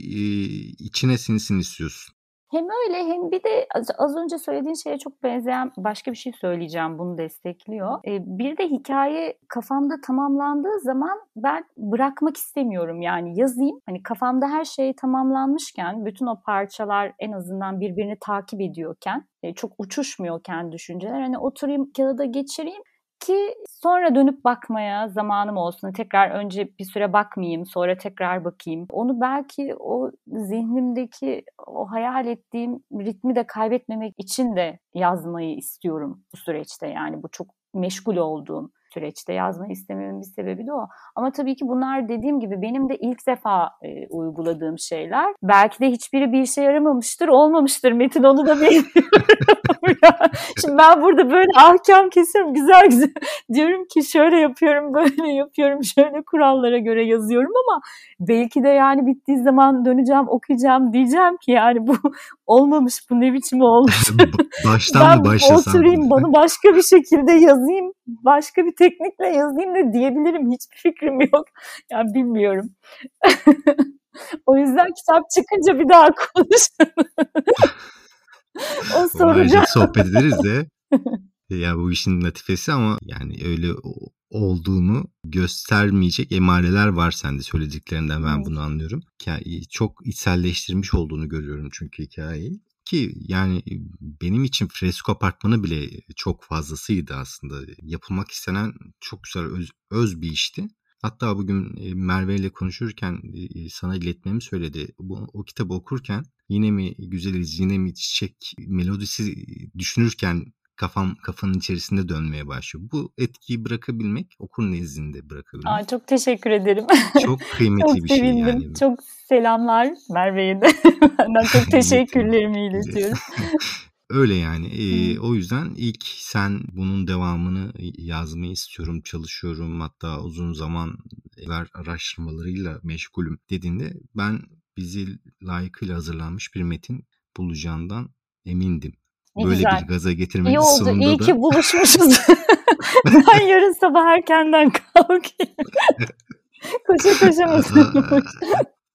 içine sinsin istiyorsun. Hem öyle hem bir de az, önce söylediğin şeye çok benzeyen başka bir şey söyleyeceğim bunu destekliyor. Bir de hikaye kafamda tamamlandığı zaman ben bırakmak istemiyorum yani yazayım. Hani kafamda her şey tamamlanmışken bütün o parçalar en azından birbirini takip ediyorken çok uçuşmuyorken düşünceler hani oturayım kağıda geçireyim ki sonra dönüp bakmaya zamanım olsun. Tekrar önce bir süre bakmayayım, sonra tekrar bakayım. Onu belki o zihnimdeki o hayal ettiğim ritmi de kaybetmemek için de yazmayı istiyorum bu süreçte. Yani bu çok meşgul olduğum süreçte yazmayı istememin bir sebebi de o. Ama tabii ki bunlar dediğim gibi benim de ilk defa e, uyguladığım şeyler. Belki de hiçbiri bir işe yaramamıştır, olmamıştır Metin onu da bilmiyorum. Şimdi ben burada böyle ahkam kesiyorum güzel güzel. Diyorum ki şöyle yapıyorum, böyle yapıyorum, şöyle kurallara göre yazıyorum ama belki de yani bittiği zaman döneceğim, okuyacağım, diyeceğim ki yani bu olmamış, bu ne biçim olmuş. Baştan ben mı başlasan? oturayım bunu başka bir şekilde yazayım, başka bir teknikle yazayım da diyebilirim. Hiçbir fikrim yok. Yani bilmiyorum. o yüzden kitap çıkınca bir daha konuşalım. o soracağım. Sohbet ederiz de. Ya bu işin latifesi ama yani öyle olduğunu göstermeyecek emareler var sende söylediklerinden ben Evet. bunu anlıyorum. Hikayeyi çok içselleştirmiş olduğunu görüyorum çünkü hikayeyi. Ki yani benim için fresko apartmanı bile çok fazlasıydı aslında. Yapılmak istenen çok güzel öz, öz bir işti. Hatta bugün e, Merve ile konuşurken e, sana iletmemi söyledi. Bu, o kitabı okurken yine mi güzeliz yine mi çiçek melodisi düşünürken kafam kafanın içerisinde dönmeye başlıyor. Bu etkiyi bırakabilmek, okur nezdinde bırakabilmek Aa, çok teşekkür ederim. çok kıymetli çok bir şey sevindim. yani. Çok selamlar Merve'ye de. Benden çok teşekkürlerimi iletiyorum. Öyle yani. Ee, Hı. o yüzden ilk sen bunun devamını yazmayı istiyorum, çalışıyorum. Hatta uzun zaman araştırmalarıyla meşgulüm dediğinde ben bizi layıkıyla hazırlanmış bir metin bulacağından emindim. Ne Böyle güzel. bir gaza İyi getirmenin oldu. sonunda İyi da ki buluşmuşuz. ben yarın sabah erkenden kalkayım. koşa koşa mı?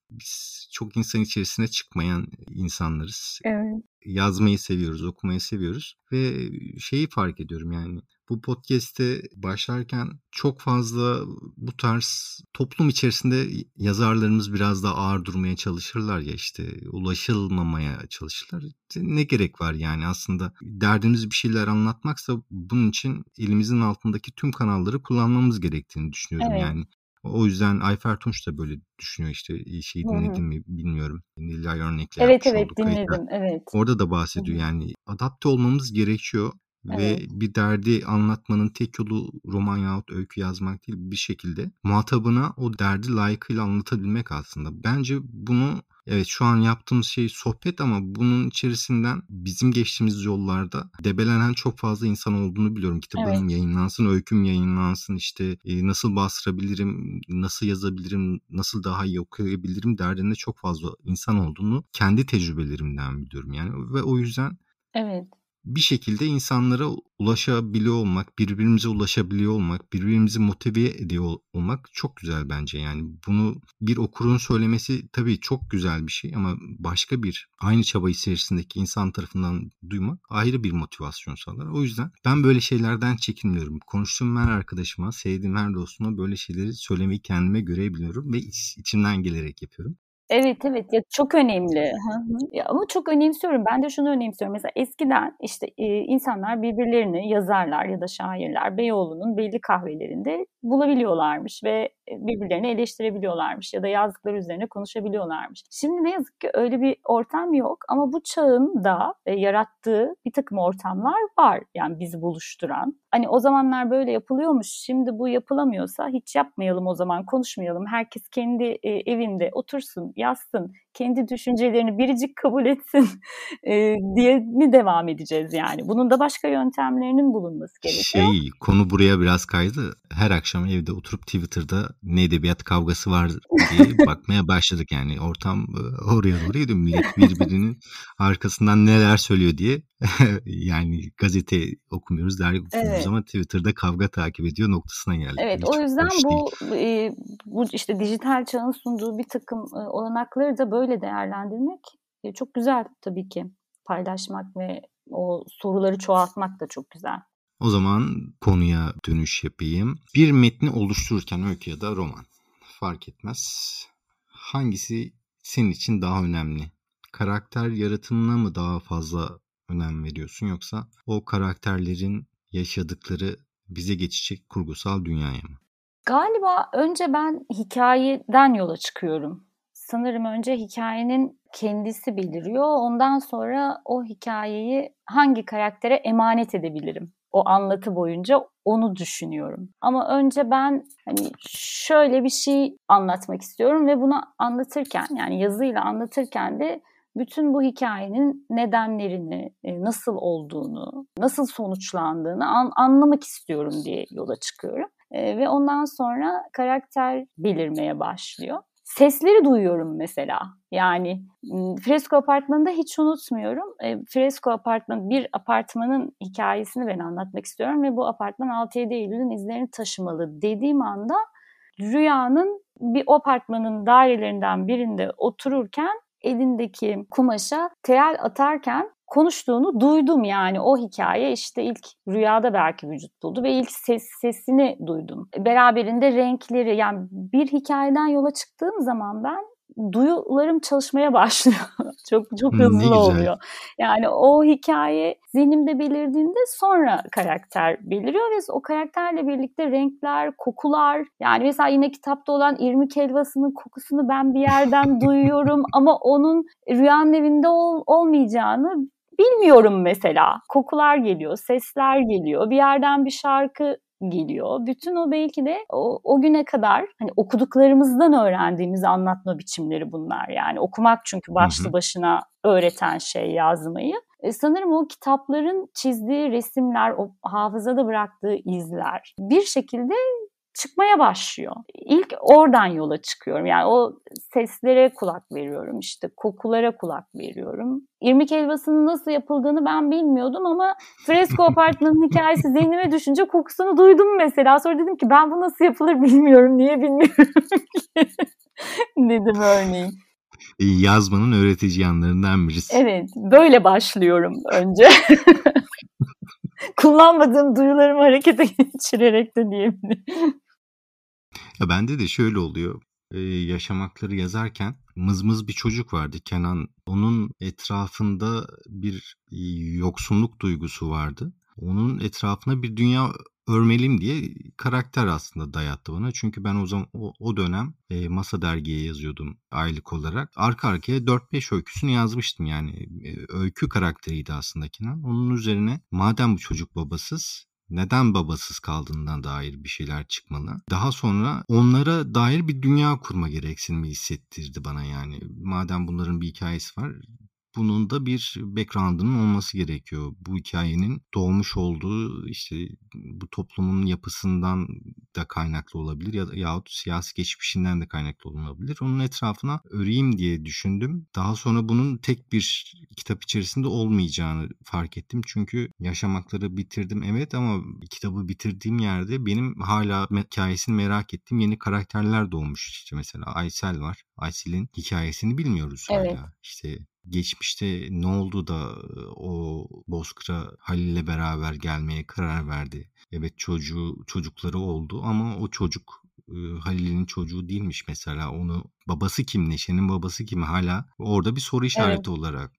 biz çok insan içerisine çıkmayan insanlarız. evet. Yazmayı seviyoruz, okumayı seviyoruz ve şeyi fark ediyorum yani bu podcast'te başlarken çok fazla bu tarz toplum içerisinde yazarlarımız biraz daha ağır durmaya çalışırlar ya işte ulaşılmamaya çalışırlar. Ne gerek var yani aslında derdimiz bir şeyler anlatmaksa bunun için elimizin altındaki tüm kanalları kullanmamız gerektiğini düşünüyorum Evet. yani. O yüzden Ayfer Tunç da böyle düşünüyor işte şeyi dinledin mi bilmiyorum. Nilay Örnek'le Evet evet olduğu kayıtlar. dinledim. Evet. Orada da bahsediyor yani adapte olmamız gerekiyor. Evet. Ve bir derdi anlatmanın tek yolu roman yahut öykü yazmak değil bir şekilde muhatabına o derdi layıkıyla anlatabilmek aslında. Bence bunu Evet şu an yaptığımız şey sohbet ama bunun içerisinden bizim geçtiğimiz yollarda debelenen çok fazla insan olduğunu biliyorum. Kitabım evet. yayınlansın, öyküm yayınlansın, işte e, nasıl bastırabilirim, nasıl yazabilirim, nasıl daha iyi okuyabilirim derdinde çok fazla insan olduğunu kendi tecrübelerimden biliyorum yani ve o yüzden Evet bir şekilde insanlara ulaşabiliyor olmak, birbirimize ulaşabiliyor olmak, birbirimizi motive ediyor olmak çok güzel bence. Yani bunu bir okurun söylemesi tabii çok güzel bir şey ama başka bir aynı çaba içerisindeki insan tarafından duymak ayrı bir motivasyon sağlar. O yüzden ben böyle şeylerden çekinmiyorum. Konuştuğum her arkadaşıma, sevdiğim her dostuma böyle şeyleri söylemeyi kendime görebiliyorum ve içimden gelerek yapıyorum. Evet, evet. Ya, çok önemli. Hı hı. Ya, ama çok önemsiyorum. Ben de şunu önemsiyorum. Mesela eskiden, işte, eee, insanlar birbirlerini, yazarlar ya da şairler Beyoğlu'nun belli kahvelerinde bulabiliyorlarmış ve birbirlerini eleştirebiliyorlarmış ya da yazdıkları üzerine konuşabiliyorlarmış. Şimdi ne yazık ki öyle bir ortam yok ama bu çağın da e, yarattığı bir takım ortamlar var. Yani bizi buluşturan. Hani o zamanlar böyle yapılıyormuş. Şimdi bu yapılamıyorsa hiç yapmayalım o zaman konuşmayalım. Herkes kendi e, evinde otursun, yazsın, kendi düşüncelerini biricik kabul etsin e, diye mi devam edeceğiz yani? Bunun da başka yöntemlerinin bulunması gerekiyor. Şey, konu buraya biraz kaydı. Her akşam evde oturup Twitter'da ne edebiyat kavgası var diye bakmaya başladık yani. Ortam oraya doğru gidiyor. Millet birbirinin arkasından neler söylüyor diye. yani gazete okumuyoruz, dergi okumuyoruz evet. ama Twitter'da kavga takip ediyor noktasına geldik. Evet Hiç o yüzden bu e, bu işte dijital çağın sunduğu bir takım e, olanakları da böyle değerlendirmek e, çok güzel tabii ki. Paylaşmak ve o soruları çoğaltmak da çok güzel. O zaman konuya dönüş yapayım. Bir metni oluştururken öykü ya da roman fark etmez. Hangisi senin için daha önemli? Karakter yaratımına mı daha fazla önem veriyorsun yoksa o karakterlerin yaşadıkları bize geçecek kurgusal dünyaya mı? Galiba önce ben hikayeden yola çıkıyorum. Sanırım önce hikayenin kendisi beliriyor. Ondan sonra o hikayeyi hangi karaktere emanet edebilirim? o anlatı boyunca onu düşünüyorum. Ama önce ben hani şöyle bir şey anlatmak istiyorum ve bunu anlatırken yani yazıyla anlatırken de bütün bu hikayenin nedenlerini, e, nasıl olduğunu, nasıl sonuçlandığını an, anlamak istiyorum diye yola çıkıyorum. E, ve ondan sonra karakter belirmeye başlıyor. Sesleri duyuyorum mesela. Yani Fresko Apartmanı'nda hiç unutmuyorum. E, Fresko Apartman bir apartmanın hikayesini ben anlatmak istiyorum ve bu apartman 6-7 Eylül'ün izlerini taşımalı dediğim anda Rüya'nın bir apartmanın dairelerinden birinde otururken elindeki kumaşa teyel atarken konuştuğunu duydum yani o hikaye işte ilk rüyada belki vücut buldu ve ilk ses sesini duydum. Beraberinde renkleri yani bir hikayeden yola çıktığım zaman ben duyularım çalışmaya başlıyor. çok çok hızlı oluyor. Yani o hikaye zihnimde belirdiğinde sonra karakter beliriyor ve o karakterle birlikte renkler, kokular yani mesela yine kitapta olan irmik helvasının kokusunu ben bir yerden duyuyorum ama onun rüyanın evinde ol, olmayacağını bilmiyorum mesela. Kokular geliyor, sesler geliyor, bir yerden bir şarkı geliyor. Bütün o belki de o, o güne kadar hani okuduklarımızdan öğrendiğimiz anlatma biçimleri bunlar. Yani okumak çünkü başlı başına öğreten şey yazmayı. E, sanırım o kitapların çizdiği resimler, o hafızada bıraktığı izler bir şekilde çıkmaya başlıyor. İlk oradan yola çıkıyorum. Yani o seslere kulak veriyorum. işte kokulara kulak veriyorum. İrmik helvasının nasıl yapıldığını ben bilmiyordum ama Fresco Apartman'ın hikayesi zihnime düşünce kokusunu duydum mesela. Sonra dedim ki ben bu nasıl yapılır bilmiyorum. Niye bilmiyorum dedim örneğin. Yazmanın öğretici yanlarından birisi. Evet, böyle başlıyorum önce. Kullanmadığım duyularımı harekete geçirerek de diyebilirim. Ya bende de şöyle oluyor. Ee, yaşamakları yazarken mızmız bir çocuk vardı Kenan. Onun etrafında bir yoksunluk duygusu vardı. Onun etrafına bir dünya örmeliyim diye karakter aslında dayattı bana. Çünkü ben o zaman o, o dönem e, Masa Dergi'ye yazıyordum aylık olarak. Arka arkaya 4-5 öyküsünü yazmıştım yani. E, öykü karakteriydi aslında Kenan. Onun üzerine madem bu çocuk babasız neden babasız kaldığından dair bir şeyler çıkmalı. Daha sonra onlara dair bir dünya kurma gereksinimi hissettirdi bana yani. Madem bunların bir hikayesi var bunun da bir background'ının olması gerekiyor. Bu hikayenin doğmuş olduğu işte bu toplumun yapısından da kaynaklı olabilir ya yahut siyasi geçmişinden de kaynaklı olabilir. Onun etrafına öreyim diye düşündüm. Daha sonra bunun tek bir kitap içerisinde olmayacağını fark ettim. Çünkü yaşamakları bitirdim evet ama kitabı bitirdiğim yerde benim hala hikayesini merak ettiğim yeni karakterler doğmuş. İşte mesela Aysel var. Aysel'in hikayesini bilmiyoruz evet. hala. İşte geçmişte ne oldu da o Bozkır'a Halil'le beraber gelmeye karar verdi. Evet çocuğu çocukları oldu ama o çocuk Halil'in çocuğu değilmiş mesela. Onu babası kim? Neşe'nin babası kim? Hala orada bir soru işareti evet. olarak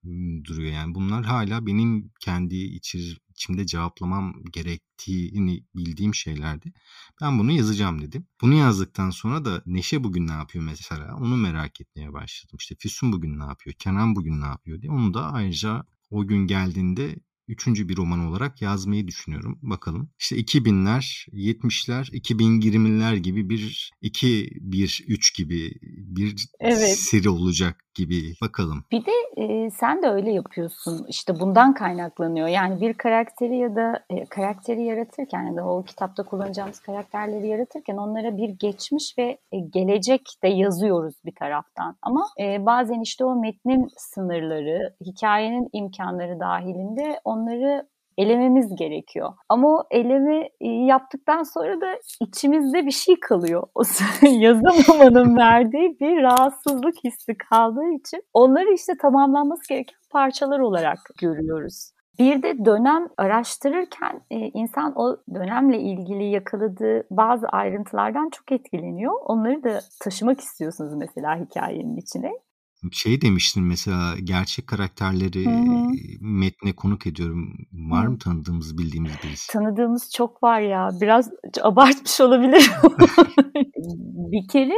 duruyor. Yani bunlar hala benim kendi içir, içimde cevaplamam gerektiğini bildiğim şeylerdi. Ben bunu yazacağım dedim. Bunu yazdıktan sonra da Neşe bugün ne yapıyor mesela? Onu merak etmeye başladım. İşte Füsun bugün ne yapıyor? Kenan bugün ne yapıyor diye. Onu da ayrıca o gün geldiğinde üçüncü bir roman olarak yazmayı düşünüyorum. Bakalım. İşte 2000'ler, 70'ler, 2020'ler gibi bir 2 1 3 gibi bir evet. seri olacak gibi bakalım. Bir de e, sen de öyle yapıyorsun. İşte bundan kaynaklanıyor. Yani bir karakteri ya da e, karakteri yaratırken ya da o kitapta kullanacağımız karakterleri yaratırken onlara bir geçmiş ve e, gelecek de yazıyoruz bir taraftan. Ama e, bazen işte o metnin sınırları, hikayenin imkanları dahilinde onları elememiz gerekiyor. Ama o eleme e, yaptıktan sonra da içimizde bir şey kalıyor. O yazamamanın verdiği bir rahatsızlık hissi kaldığı için onları işte tamamlanması gereken parçalar olarak görüyoruz. Bir de dönem araştırırken e, insan o dönemle ilgili yakaladığı bazı ayrıntılardan çok etkileniyor. Onları da taşımak istiyorsunuz mesela hikayenin içine şey demiştin mesela gerçek karakterleri Hı-hı. metne konuk ediyorum. Var mı tanıdığımız bildiğimiz birisi? Tanıdığımız çok var ya. Biraz abartmış olabilir. bir kere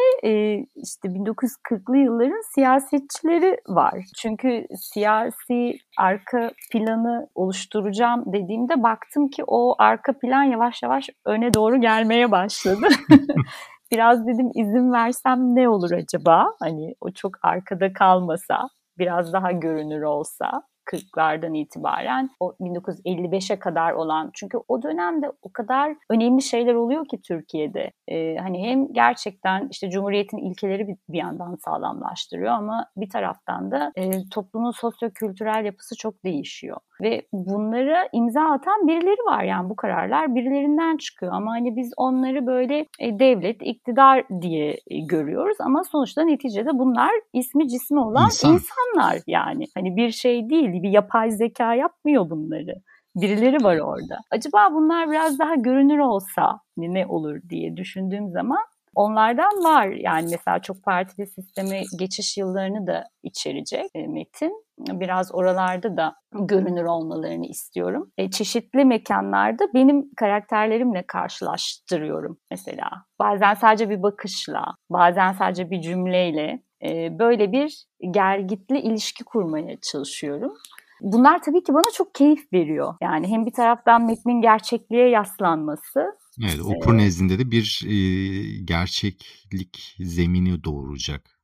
işte 1940'lı yılların siyasetçileri var. Çünkü siyasi arka planı oluşturacağım dediğimde baktım ki o arka plan yavaş yavaş öne doğru gelmeye başladı. biraz dedim izin versem ne olur acaba? Hani o çok arkada kalmasa, biraz daha görünür olsa. 40'lardan itibaren o 1955'e kadar olan çünkü o dönemde o kadar önemli şeyler oluyor ki Türkiye'de. Ee, hani hem gerçekten işte Cumhuriyet'in ilkeleri bir, bir yandan sağlamlaştırıyor ama bir taraftan da e, toplumun sosyo-kültürel yapısı çok değişiyor. Ve bunlara imza atan birileri var yani bu kararlar birilerinden çıkıyor ama hani biz onları böyle e, devlet, iktidar diye e, görüyoruz ama sonuçta neticede bunlar ismi cismi olan İnsan. insanlar yani. Hani bir şey değil bir yapay zeka yapmıyor bunları. Birileri var orada. Acaba bunlar biraz daha görünür olsa ne olur diye düşündüğüm zaman onlardan var. Yani mesela çok partili sisteme geçiş yıllarını da içerecek e, metin. Biraz oralarda da görünür olmalarını istiyorum. E, çeşitli mekanlarda benim karakterlerimle karşılaştırıyorum mesela. Bazen sadece bir bakışla, bazen sadece bir cümleyle e, böyle bir gergitli ilişki kurmaya çalışıyorum. Bunlar tabii ki bana çok keyif veriyor. Yani hem bir taraftan metnin gerçekliğe yaslanması. Evet okur ee, nezdinde de bir e, gerçeklik zemini doğuracak.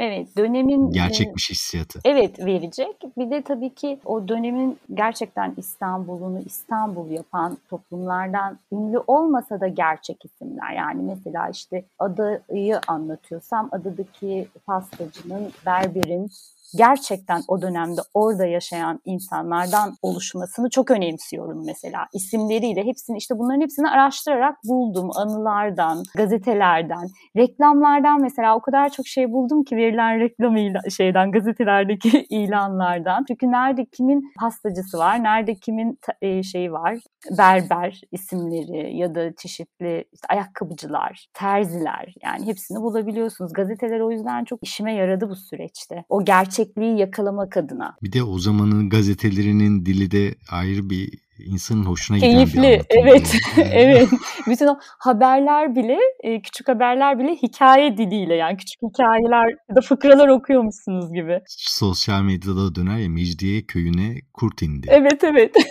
Evet dönemin gerçekmiş hissiyatı. Evet verecek. Bir de tabii ki o dönemin gerçekten İstanbul'unu İstanbul yapan toplumlardan ünlü olmasa da gerçek isimler. Yani mesela işte adayı anlatıyorsam adadaki pastacının, berberin gerçekten o dönemde orada yaşayan insanlardan oluşmasını çok önemsiyorum mesela. İsimleriyle hepsini işte bunların hepsini araştırarak buldum. Anılardan, gazetelerden, reklamlardan mesela o kadar çok şey buldum ki verilen reklam şeyden gazetelerdeki ilanlardan. Çünkü nerede kimin pastacısı var, nerede kimin e, şeyi var, berber isimleri ya da çeşitli işte ayakkabıcılar, terziler yani hepsini bulabiliyorsunuz. Gazeteler o yüzden çok işime yaradı bu süreçte. O gerçekliği yakalamak adına. Bir de o zamanın gazetelerinin dili de ayrı bir insanın hoşuna giden Keyifli, bir anlatım. evet, evet. Bütün o haberler bile, e, küçük haberler bile hikaye diliyle yani küçük hikayeler ya da fıkralar okuyormuşsunuz gibi. Sosyal medyada döner ya Mecidiye köyüne kurt indi. Evet, evet.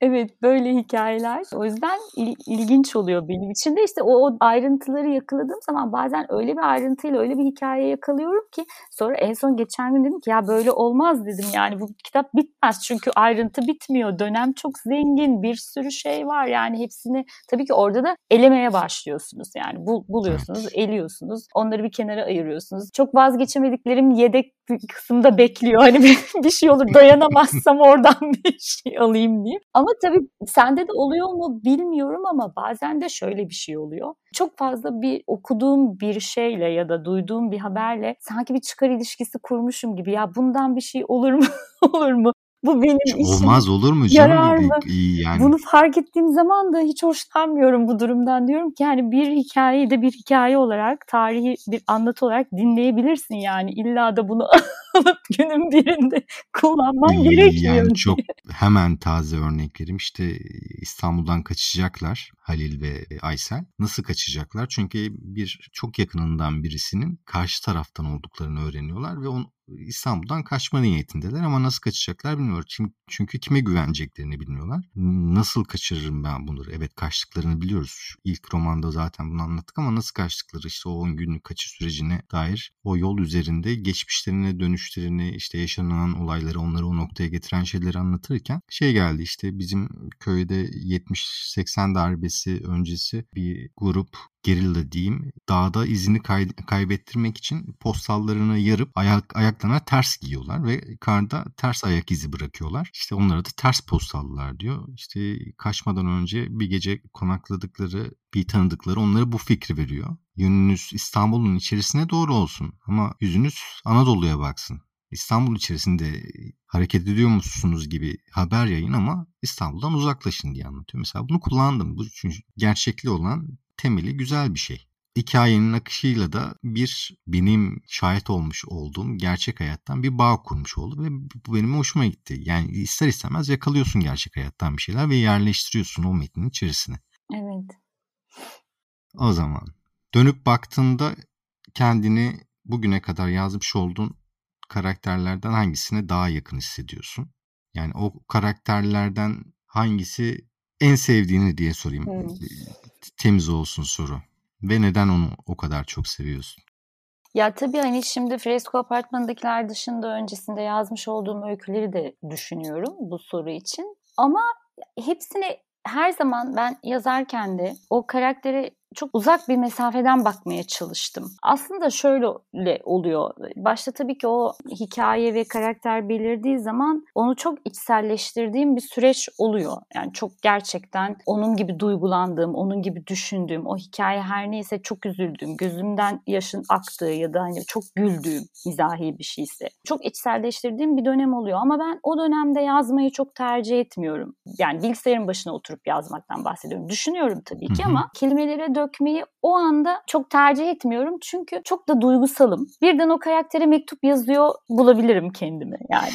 Evet böyle hikayeler o yüzden il, ilginç oluyor benim için de. İşte o, o ayrıntıları yakaladığım zaman bazen öyle bir ayrıntıyla öyle bir hikaye yakalıyorum ki sonra en son geçen gün dedim ki ya böyle olmaz. dedim. Yani bu kitap bitmez çünkü ayrıntı bitmiyor. Dönem çok zengin bir sürü şey var. Yani hepsini tabii ki orada da elemeye başlıyorsunuz. Yani bul, buluyorsunuz eliyorsunuz onları bir kenara ayırıyorsunuz. Çok vazgeçemediklerim yedek kısımda bekliyor. Hani bir, bir şey olur dayanamazsam oradan bir şey alayım ama ama tabii sende de oluyor mu bilmiyorum ama bazen de şöyle bir şey oluyor. Çok fazla bir okuduğum bir şeyle ya da duyduğum bir haberle sanki bir çıkar ilişkisi kurmuşum gibi. Ya bundan bir şey olur mu? olur mu? Bu benim hiç işim. Olmaz olur mu canım? Yarar mı? Yani. Bunu fark ettiğim zaman da hiç hoşlanmıyorum bu durumdan. Diyorum ki yani bir hikayeyi de bir hikaye olarak, tarihi bir anlatı olarak dinleyebilirsin yani. İlla da bunu alıp günün birinde kullanman gerekmiyor. Yani çok hemen taze örneklerim işte İstanbul'dan kaçacaklar Halil ve Aysel. Nasıl kaçacaklar? Çünkü bir çok yakınından birisinin karşı taraftan olduklarını öğreniyorlar ve on, İstanbul'dan kaçma niyetindeler ama nasıl kaçacaklar bilmiyorlar. Çünkü, kime güveneceklerini bilmiyorlar. Nasıl kaçırırım ben bunları? Evet kaçtıklarını biliyoruz. İlk romanda zaten bunu anlattık ama nasıl kaçtıkları işte o 10 günlük kaçış sürecine dair o yol üzerinde geçmişlerine dönüşlerini işte yaşanan olayları onları o noktaya getiren şeyleri anlatırken şey geldi işte bizim köyde 70-80 darbesi öncesi bir grup gerilla diyeyim dağda izini kay- kaybettirmek için postallarını yarıp ayak ayaklarına ters giyiyorlar ve karda ters ayak izi bırakıyorlar. İşte onlara da ters postallar diyor. İşte kaçmadan önce bir gece konakladıkları bir tanıdıkları onlara bu fikri veriyor. Yönünüz İstanbul'un içerisine doğru olsun ama yüzünüz Anadolu'ya baksın. İstanbul içerisinde hareket ediyor musunuz gibi haber yayın ama İstanbul'dan uzaklaşın diye anlatıyor. Mesela bunu kullandım. Bu çünkü gerçekli olan temeli güzel bir şey. Hikayenin akışıyla da bir benim şahit olmuş olduğum gerçek hayattan bir bağ kurmuş oldu ve bu benim hoşuma gitti. Yani ister istemez yakalıyorsun gerçek hayattan bir şeyler ve yerleştiriyorsun o metnin içerisine. Evet. O zaman dönüp baktığında kendini bugüne kadar yazmış olduğun karakterlerden hangisine daha yakın hissediyorsun? Yani o karakterlerden hangisi en sevdiğini diye sorayım. Hmm. Temiz olsun soru. Ve neden onu o kadar çok seviyorsun? Ya tabii hani şimdi Fresko Apartmanı'ndakiler dışında öncesinde yazmış olduğum öyküleri de düşünüyorum bu soru için. Ama hepsine her zaman ben yazarken de o karakteri çok uzak bir mesafeden bakmaya çalıştım. Aslında şöyle oluyor. Başta tabii ki o hikaye ve karakter belirdiği zaman onu çok içselleştirdiğim bir süreç oluyor. Yani çok gerçekten onun gibi duygulandığım, onun gibi düşündüğüm, o hikaye her neyse çok üzüldüğüm, gözümden yaşın aktığı ya da hani çok güldüğüm mizahi bir şeyse. Çok içselleştirdiğim bir dönem oluyor ama ben o dönemde yazmayı çok tercih etmiyorum. Yani bilgisayarın başına oturup yazmaktan bahsediyorum. Düşünüyorum tabii ki ama kelimelere dökmeyi o anda çok tercih etmiyorum. Çünkü çok da duygusalım. Birden o karaktere mektup yazıyor bulabilirim kendimi yani.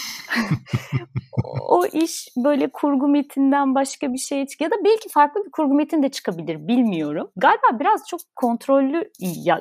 o iş böyle kurgu metinden başka bir şey çıkıyor. Ya da belki farklı bir kurgu metin de çıkabilir bilmiyorum. Galiba biraz çok kontrollü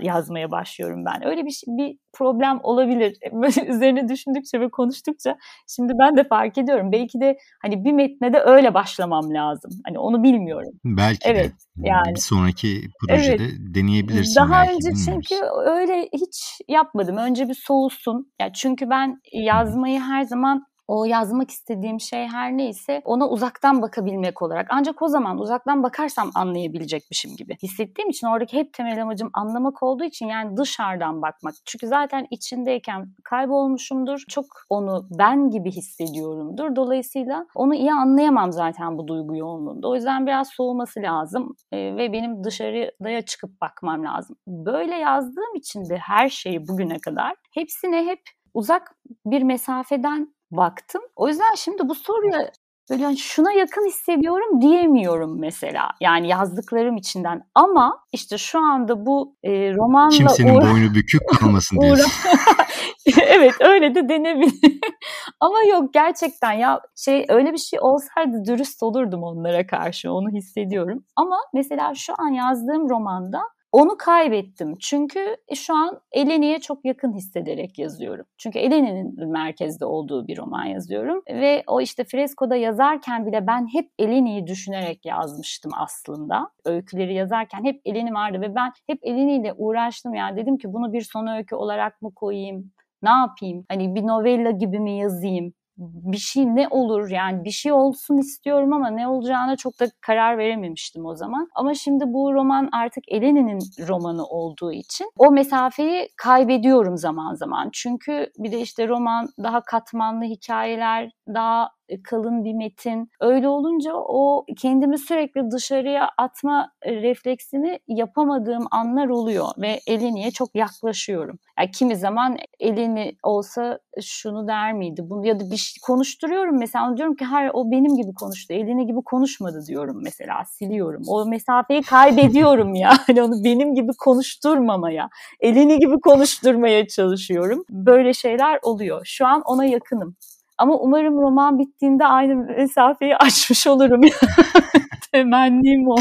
yazmaya başlıyorum ben. Öyle bir, bir problem olabilir. Böyle üzerine düşündükçe ve konuştukça şimdi ben de fark ediyorum. Belki de hani bir metne de öyle başlamam lazım. Hani onu bilmiyorum. Belki evet, de. Yani. Bir sonraki projede evet. deneyebilirsin Daha belki. önce çünkü öyle hiç yapmadım. Önce bir soğusun. Ya çünkü ben yazmayı her zaman o yazmak istediğim şey her neyse ona uzaktan bakabilmek olarak ancak o zaman uzaktan bakarsam anlayabilecekmişim gibi hissettiğim için oradaki hep temel amacım anlamak olduğu için yani dışarıdan bakmak. Çünkü zaten içindeyken kaybolmuşumdur. Çok onu ben gibi hissediyorumdur. Dolayısıyla onu iyi anlayamam zaten bu duygu yoğunluğunda. O yüzden biraz soğuması lazım e, ve benim dışarıya çıkıp bakmam lazım. Böyle yazdığım için de her şeyi bugüne kadar hepsine hep uzak bir mesafeden baktım. O yüzden şimdi bu soruya böyle yani şuna yakın hissediyorum diyemiyorum mesela. Yani yazdıklarım içinden. Ama işte şu anda bu e, romanla... Kimsenin uğra- boynu bükük kalmasın diyorsun. evet öyle de denebilir. Ama yok gerçekten ya şey öyle bir şey olsaydı dürüst olurdum onlara karşı onu hissediyorum. Ama mesela şu an yazdığım romanda onu kaybettim. Çünkü şu an Eleni'ye çok yakın hissederek yazıyorum. Çünkü Eleni'nin merkezde olduğu bir roman yazıyorum. Ve o işte freskoda yazarken bile ben hep Eleni'yi düşünerek yazmıştım aslında. Öyküleri yazarken hep Eleni vardı ve ben hep Eleni ile uğraştım. Yani dedim ki bunu bir son öykü olarak mı koyayım? Ne yapayım? Hani bir novella gibi mi yazayım? Bir şey ne olur yani bir şey olsun istiyorum ama ne olacağına çok da karar verememiştim o zaman. Ama şimdi bu roman artık Eleni'nin romanı olduğu için o mesafeyi kaybediyorum zaman zaman. Çünkü bir de işte roman daha katmanlı hikayeler, daha kalın bir metin. Öyle olunca o kendimi sürekli dışarıya atma refleksini yapamadığım anlar oluyor ve Eleni'ye çok yaklaşıyorum. Yani kimi zaman Eleni olsa şunu der miydi? Bunu ya da bir şey konuşturuyorum mesela diyorum ki hayır o benim gibi konuştu. Eleni gibi konuşmadı diyorum mesela siliyorum. O mesafeyi kaybediyorum ya. Hani onu benim gibi konuşturmamaya, Eleni gibi konuşturmaya çalışıyorum. Böyle şeyler oluyor. Şu an ona yakınım. Ama umarım roman bittiğinde aynı mesafeyi açmış olurum. Temennim o.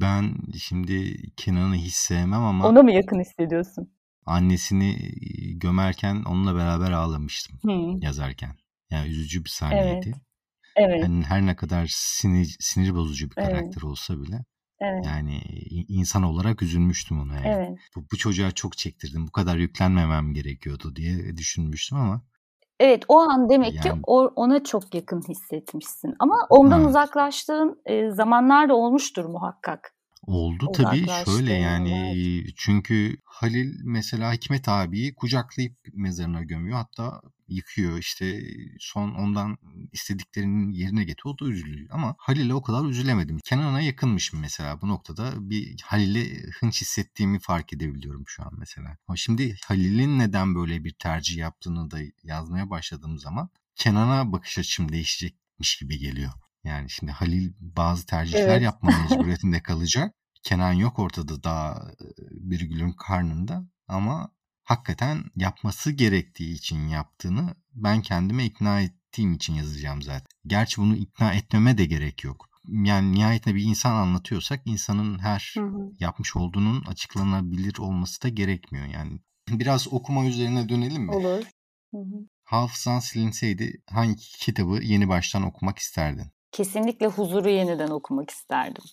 Ben şimdi Kenan'ı hiç sevmem ama... Ona mı yakın hissediyorsun? Annesini gömerken onunla beraber ağlamıştım hmm. yazarken. Yani üzücü bir sahneydi. Evet. Evet. Yani her ne kadar sinir, sinir bozucu bir karakter evet. olsa bile Evet. Yani insan olarak üzülmüştüm ona yani. Evet. Bu, bu çocuğa çok çektirdim. Bu kadar yüklenmemem gerekiyordu diye düşünmüştüm ama Evet o an demek yani... ki ona çok yakın hissetmişsin. Ama ondan evet. uzaklaştığın zamanlar da olmuştur muhakkak. Oldu tabii şöyle yani evet. çünkü Halil mesela Hikmet abiyi kucaklayıp mezarına gömüyor hatta yıkıyor işte son ondan istediklerinin yerine getiriyor o da üzülüyor ama Halil'e o kadar üzülemedim. Kenan'a yakınmışım mesela bu noktada bir Halil'e hınç hissettiğimi fark edebiliyorum şu an mesela. Ama şimdi Halil'in neden böyle bir tercih yaptığını da yazmaya başladığım zaman Kenan'a bakış açım değişecekmiş gibi geliyor. Yani şimdi Halil bazı tercihler evet. yapma mecburiyetinde kalacak. Kenan yok ortada daha bir gülün karnında ama hakikaten yapması gerektiği için yaptığını ben kendime ikna ettiğim için yazacağım zaten. Gerçi bunu ikna etmeme de gerek yok. Yani nihayetinde bir insan anlatıyorsak insanın her hı hı. yapmış olduğunun açıklanabilir olması da gerekmiyor. Yani biraz okuma üzerine dönelim mi? Olur. Hı hı. Hafızan silinseydi hangi kitabı yeni baştan okumak isterdin? Kesinlikle Huzur'u yeniden okumak isterdim.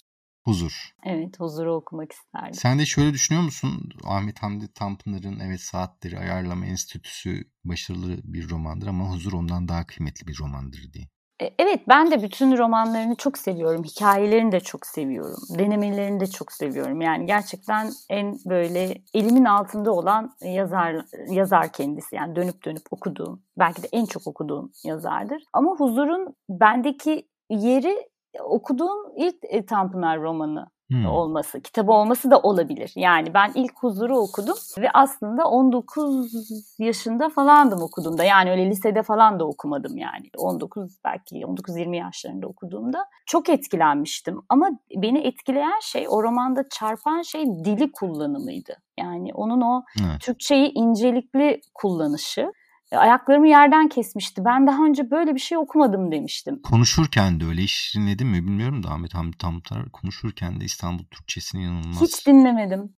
Huzur. Evet, Huzur'u okumak isterdim. Sen de şöyle düşünüyor musun? Ahmet Hamdi Tanpınar'ın Evet Saatleri Ayarlama Enstitüsü başarılı bir romandır ama Huzur ondan daha kıymetli bir romandır diye. E, evet ben de bütün romanlarını çok seviyorum. Hikayelerini de çok seviyorum. Denemelerini de çok seviyorum. Yani gerçekten en böyle elimin altında olan yazar yazar kendisi. Yani dönüp dönüp okuduğum, belki de en çok okuduğum yazardır. Ama Huzur'un bendeki yeri okuduğum ilk e, Tanpınar romanı hmm. olması, kitabı olması da olabilir. Yani ben ilk Huzur'u okudum ve aslında 19 yaşında falandım okuduğumda. Yani öyle lisede falan da okumadım yani. 19 belki 19-20 yaşlarında okuduğumda çok etkilenmiştim. Ama beni etkileyen şey o romanda çarpan şey dili kullanımıydı. Yani onun o evet. Türkçeyi incelikli kullanışı e, ayaklarımı yerden kesmişti. Ben daha önce böyle bir şey okumadım demiştim. Konuşurken de öyle dinledin mi bilmiyorum da Ahmet Hamdi Tanpınar konuşurken de İstanbul Türkçesini inanılmaz. Hiç dinlemedim.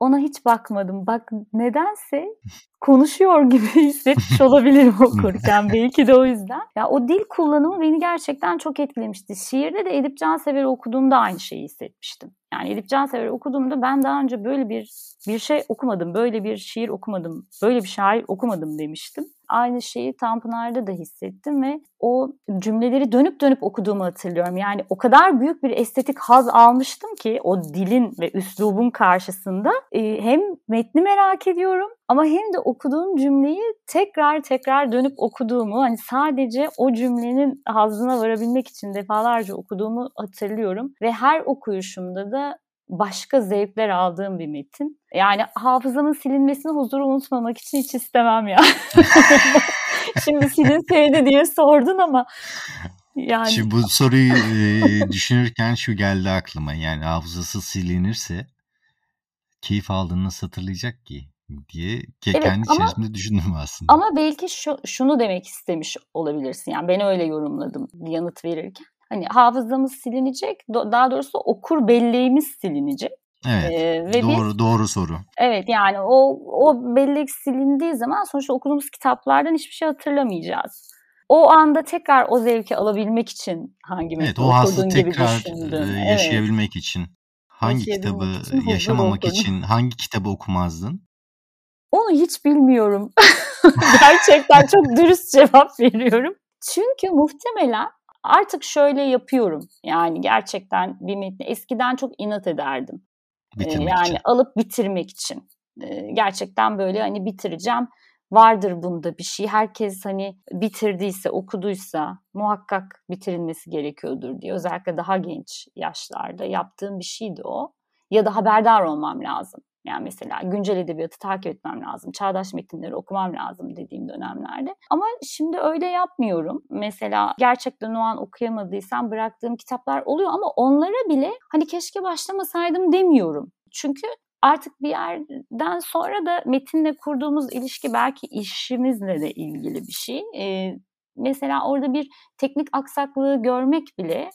Ona hiç bakmadım. Bak nedense konuşuyor gibi hissetmiş olabilirim okurken. Belki de o yüzden. Ya o dil kullanımı beni gerçekten çok etkilemişti. Şiirde de Edip Cansever'i okuduğumda aynı şeyi hissetmiştim. Yani Edip Cansever'i okuduğumda ben daha önce böyle bir bir şey okumadım, böyle bir şiir okumadım, böyle bir şair okumadım demiştim. Aynı şeyi Tanpınar'da da hissettim ve o cümleleri dönüp dönüp okuduğumu hatırlıyorum. Yani o kadar büyük bir estetik haz almıştım ki o dilin ve üslubun karşısında e, hem metni merak ediyorum ama hem de okuduğum cümleyi tekrar tekrar dönüp okuduğumu hani sadece o cümlenin hazına varabilmek için defalarca okuduğumu hatırlıyorum ve her okuyuşumda da başka zevkler aldığım bir metin. Yani hafızamın silinmesini huzuru unutmamak için hiç istemem ya. Şimdi silinseydi diye sordun ama yani. Şimdi bu soruyu e, düşünürken şu geldi aklıma. Yani hafızası silinirse keyif aldığını nasıl hatırlayacak ki? diye kendi evet, içerisinde düşündüm aslında. Ama belki şu, şunu demek istemiş olabilirsin. Yani ben öyle yorumladım yanıt verirken. Hani hafızamız silinecek, daha doğrusu okur belleğimiz silinecek. Evet. Ee, ve doğru biz, doğru soru. Evet yani o o bellek silindiği zaman sonuçta okuduğumuz kitaplardan hiçbir şey hatırlamayacağız. O anda tekrar o zevki alabilmek için hangi evet, o okudun gibi tekrar düşündüm. E, yaşayabilmek evet. için hangi kitabı için yaşamamak için hangi kitabı okumazdın? Onu hiç bilmiyorum. Gerçekten çok dürüst cevap veriyorum. Çünkü muhtemelen artık şöyle yapıyorum. Yani gerçekten bir metni eskiden çok inat ederdim. Bitirmek yani için. alıp bitirmek için. Gerçekten böyle hani bitireceğim. Vardır bunda bir şey. Herkes hani bitirdiyse, okuduysa muhakkak bitirilmesi gerekiyordur diye. Özellikle daha genç yaşlarda yaptığım bir şeydi o. Ya da haberdar olmam lazım. Yani mesela güncel edebiyatı takip etmem lazım. Çağdaş metinleri okumam lazım dediğim dönemlerde. Ama şimdi öyle yapmıyorum. Mesela gerçekten o an okuyamadıysam bıraktığım kitaplar oluyor ama onlara bile hani keşke başlamasaydım demiyorum. Çünkü artık bir yerden sonra da metinle kurduğumuz ilişki belki işimizle de ilgili bir şey. Ee, mesela orada bir teknik aksaklığı görmek bile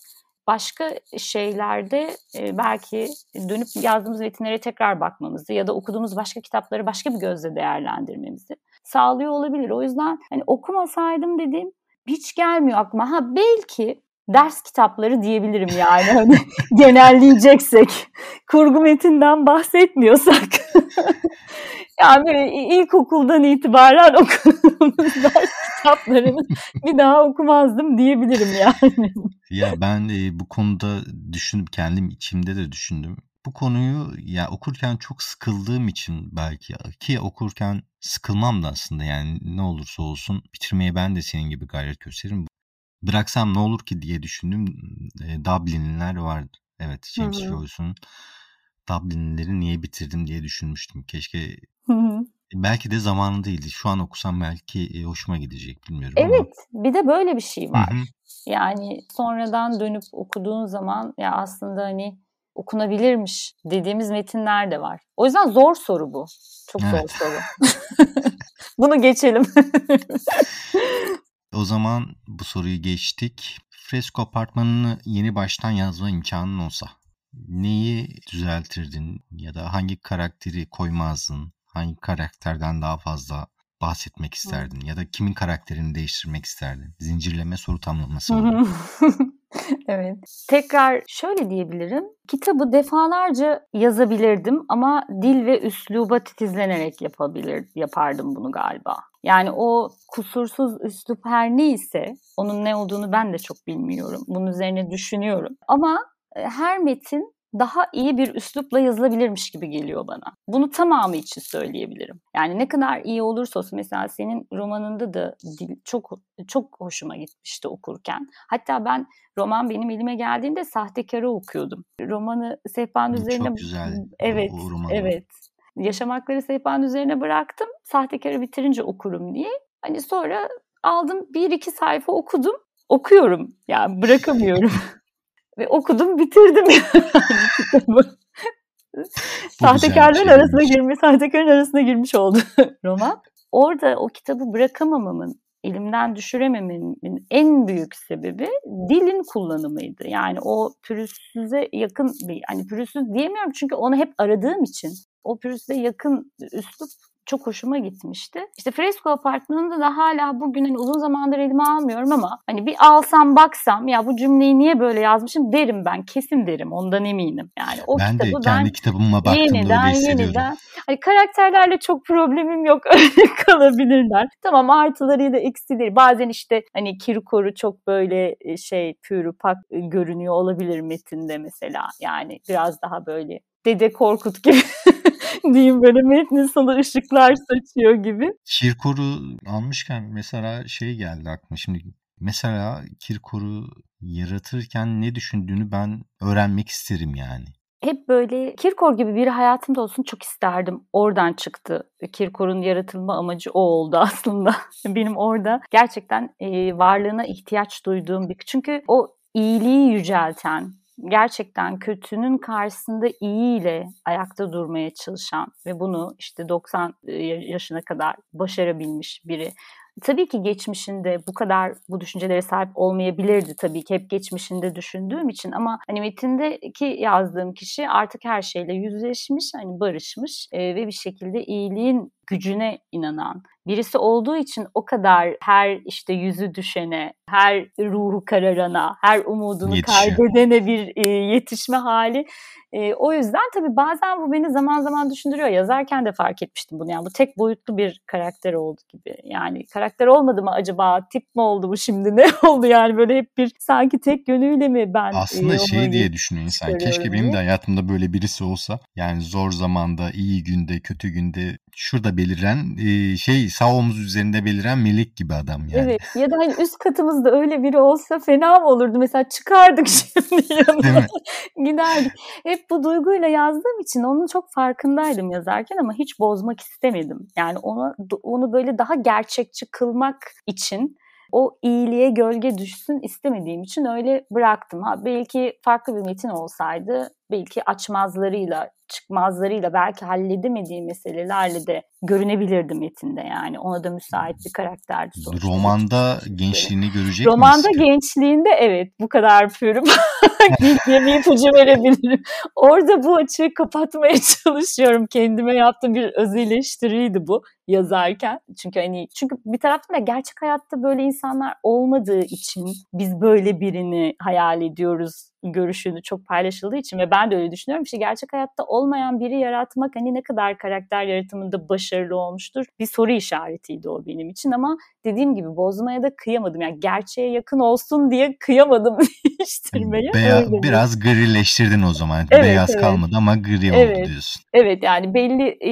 başka şeylerde e, belki dönüp yazdığımız metinlere tekrar bakmamızı ya da okuduğumuz başka kitapları başka bir gözle değerlendirmemizi sağlıyor olabilir. O yüzden hani okumasaydım dediğim hiç gelmiyor aklıma. Ha belki ders kitapları diyebilirim yani hani genelleyeceksek kurgu metinden bahsetmiyorsak yani ilkokuldan itibaren okuduğumuz ders kitaplarını bir daha okumazdım diyebilirim yani. Ya ben de bu konuda düşünüp kendim içimde de düşündüm. Bu konuyu ya okurken çok sıkıldığım için belki ki okurken sıkılmam da aslında yani ne olursa olsun bitirmeye ben de senin gibi gayret gösteririm. Bıraksam ne olur ki diye düşündüm. E, Dublinliler vardı. Evet James Joyce'un Dublinlileri niye bitirdim diye düşünmüştüm. Keşke hı hı. Belki de zamanı değildi. Şu an okusam belki hoşuma gidecek bilmiyorum Evet ama. bir de böyle bir şey var. Yani sonradan dönüp okuduğun zaman ya aslında hani okunabilirmiş dediğimiz metinler de var. O yüzden zor soru bu. Çok evet. zor soru. Bunu geçelim. o zaman bu soruyu geçtik. Fresko apartmanını yeni baştan yazma imkanın olsa neyi düzeltirdin ya da hangi karakteri koymazdın? Hangi karakterden daha fazla bahsetmek isterdin ya da kimin karakterini değiştirmek isterdin? Zincirleme soru tamlaması evet. Tekrar şöyle diyebilirim. Kitabı defalarca yazabilirdim ama dil ve üsluba titizlenerek yapabilir yapardım bunu galiba. Yani o kusursuz üslup her neyse onun ne olduğunu ben de çok bilmiyorum. Bunun üzerine düşünüyorum. Ama e, her metin daha iyi bir üslupla yazılabilirmiş gibi geliyor bana. Bunu tamamı için söyleyebilirim. Yani ne kadar iyi olursa olsun mesela senin romanında da dil çok çok hoşuma gitmişti okurken. Hatta ben roman benim elime geldiğinde sahtekarı okuyordum. Romanı sehpanın üzerine çok güzel. Evet. O, o evet. Yaşamakları sehpanın üzerine bıraktım. Sahtekarı bitirince okurum diye. Hani sonra aldım bir iki sayfa okudum. Okuyorum. Yani bırakamıyorum. Ve okudum bitirdim kitabı. Sahtekarların arasına girmiş, sahtekarın arasına girmiş oldu roman. Orada o kitabı bırakamamamın, elimden düşüremememin en büyük sebebi dilin kullanımıydı. Yani o pürüzsüze yakın bir, hani pürüzsüz diyemiyorum çünkü onu hep aradığım için o pürüzle yakın üslup çok hoşuma gitmişti. İşte Fresco Apartmanı'nda da hala bugün hani uzun zamandır elime almıyorum ama hani bir alsam baksam ya bu cümleyi niye böyle yazmışım derim ben. Kesin derim ondan eminim. Yani o ben kitabı de kendi ben kitabıma baktığımda yeniden, öyle. Yeniden, hani karakterlerle çok problemim yok öyle kalabilirler. Tamam artıları da eksileri. Bazen işte hani Kirkor'u çok böyle e, şey pürü pak e, görünüyor olabilir metinde mesela. Yani biraz daha böyle Dede Korkut gibi diyeyim böyle metnin sana ışıklar saçıyor gibi. Kirkor'u almışken mesela şey geldi aklıma şimdi mesela Kirkor'u yaratırken ne düşündüğünü ben öğrenmek isterim yani. Hep böyle Kirkor gibi biri hayatımda olsun çok isterdim. Oradan çıktı. Kirkor'un yaratılma amacı o oldu aslında. Benim orada gerçekten e, varlığına ihtiyaç duyduğum bir... Çünkü o iyiliği yücelten, gerçekten kötünün karşısında iyiyle ayakta durmaya çalışan ve bunu işte 90 yaşına kadar başarabilmiş biri. Tabii ki geçmişinde bu kadar bu düşüncelere sahip olmayabilirdi tabii ki hep geçmişinde düşündüğüm için ama hani metindeki yazdığım kişi artık her şeyle yüzleşmiş, hani barışmış e, ve bir şekilde iyiliğin gücüne inanan birisi olduğu için o kadar her işte yüzü düşene, her ruhu kararana, her umudunu Yetişiyor. kaybedene bir e, yetişme hali e, o yüzden tabii bazen bu beni zaman zaman düşündürüyor. Yazarken de fark etmiştim bunu. Yani bu tek boyutlu bir karakter oldu gibi. Yani karakter olmadı mı acaba? Tip mi oldu bu şimdi? Ne oldu yani? Böyle hep bir sanki tek yönüyle mi ben Aslında e, şey diye düşünüyor insan. Keşke benim de hayatımda böyle birisi olsa. Yani zor zamanda, iyi günde, kötü günde şurada beliren e, şey sağ omuz üzerinde beliren melek gibi adam yani. Evet ya da hani üst katımızda öyle biri olsa fena mı olurdu? Mesela çıkardık şimdi yanına giderdik. Hep bu duyguyla yazdığım için onun çok farkındaydım yazarken ama hiç bozmak istemedim. Yani onu onu böyle daha gerçekçi kılmak için o iyiliğe gölge düşsün istemediğim için öyle bıraktım. Ha belki farklı bir metin olsaydı belki açmazlarıyla çıkmazlarıyla belki halledemediği meselelerle de görünebilirdi metinde yani. Ona da müsait bir karakterdi sonuçta. Romanda gençliğini görecek Romanda miyiz? gençliğinde evet bu kadar yapıyorum. diye bir ipucu verebilirim. Orada bu açığı kapatmaya çalışıyorum. Kendime yaptığım bir öz eleştiriydi bu yazarken. Çünkü hani çünkü bir taraftan da gerçek hayatta böyle insanlar olmadığı için biz böyle birini hayal ediyoruz görüşünü çok paylaşıldığı için ve ben de öyle düşünüyorum. İşte gerçek hayatta olmayan biri yaratmak hani ne kadar karakter yaratımında başarılı olmuştur bir soru işaretiydi o benim için ama dediğim gibi bozmaya da kıyamadım. Yani gerçeğe yakın olsun diye kıyamadım değiştirmeye. Beya, biraz grileştirdin o zaman. Evet, Beyaz evet. kalmadı ama gri evet. oldu diyorsun. Evet yani belli e,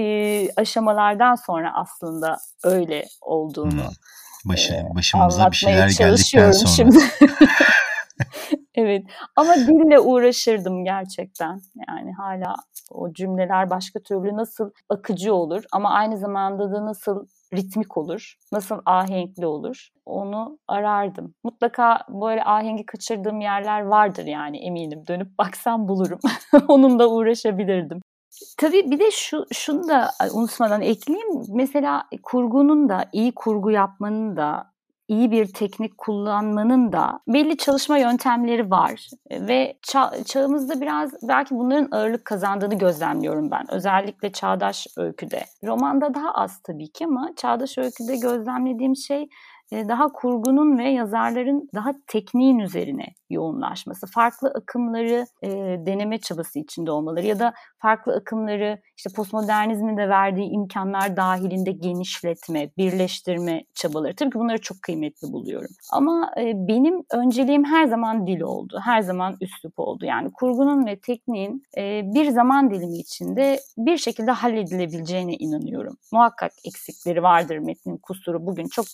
aşamalardan sonra aslında öyle olduğunu hmm. Başı, başımıza bir şeyler geldikten sonra. Şimdi. Evet ama dille uğraşırdım gerçekten. Yani hala o cümleler başka türlü nasıl akıcı olur ama aynı zamanda da nasıl ritmik olur, nasıl ahenkli olur onu arardım. Mutlaka böyle ahengi kaçırdığım yerler vardır yani eminim. Dönüp baksam bulurum. Onunla uğraşabilirdim. Tabii bir de şu şunu da unutmadan ekleyeyim. Mesela kurgunun da iyi kurgu yapmanın da iyi bir teknik kullanmanın da belli çalışma yöntemleri var ve ça- çağımızda biraz belki bunların ağırlık kazandığını gözlemliyorum ben. Özellikle çağdaş öyküde. Romanda daha az tabii ki ama çağdaş öyküde gözlemlediğim şey daha kurgunun ve yazarların daha tekniğin üzerine yoğunlaşması, farklı akımları e, deneme çabası içinde olmaları ya da farklı akımları işte postmodernizmin de verdiği imkanlar dahilinde genişletme, birleştirme çabaları. Tabii ki bunları çok kıymetli buluyorum. Ama e, benim önceliğim her zaman dil oldu. Her zaman üslup oldu. Yani kurgunun ve tekniğin e, bir zaman dilimi içinde bir şekilde halledilebileceğine inanıyorum. Muhakkak eksikleri vardır metnin kusuru. Bugün çok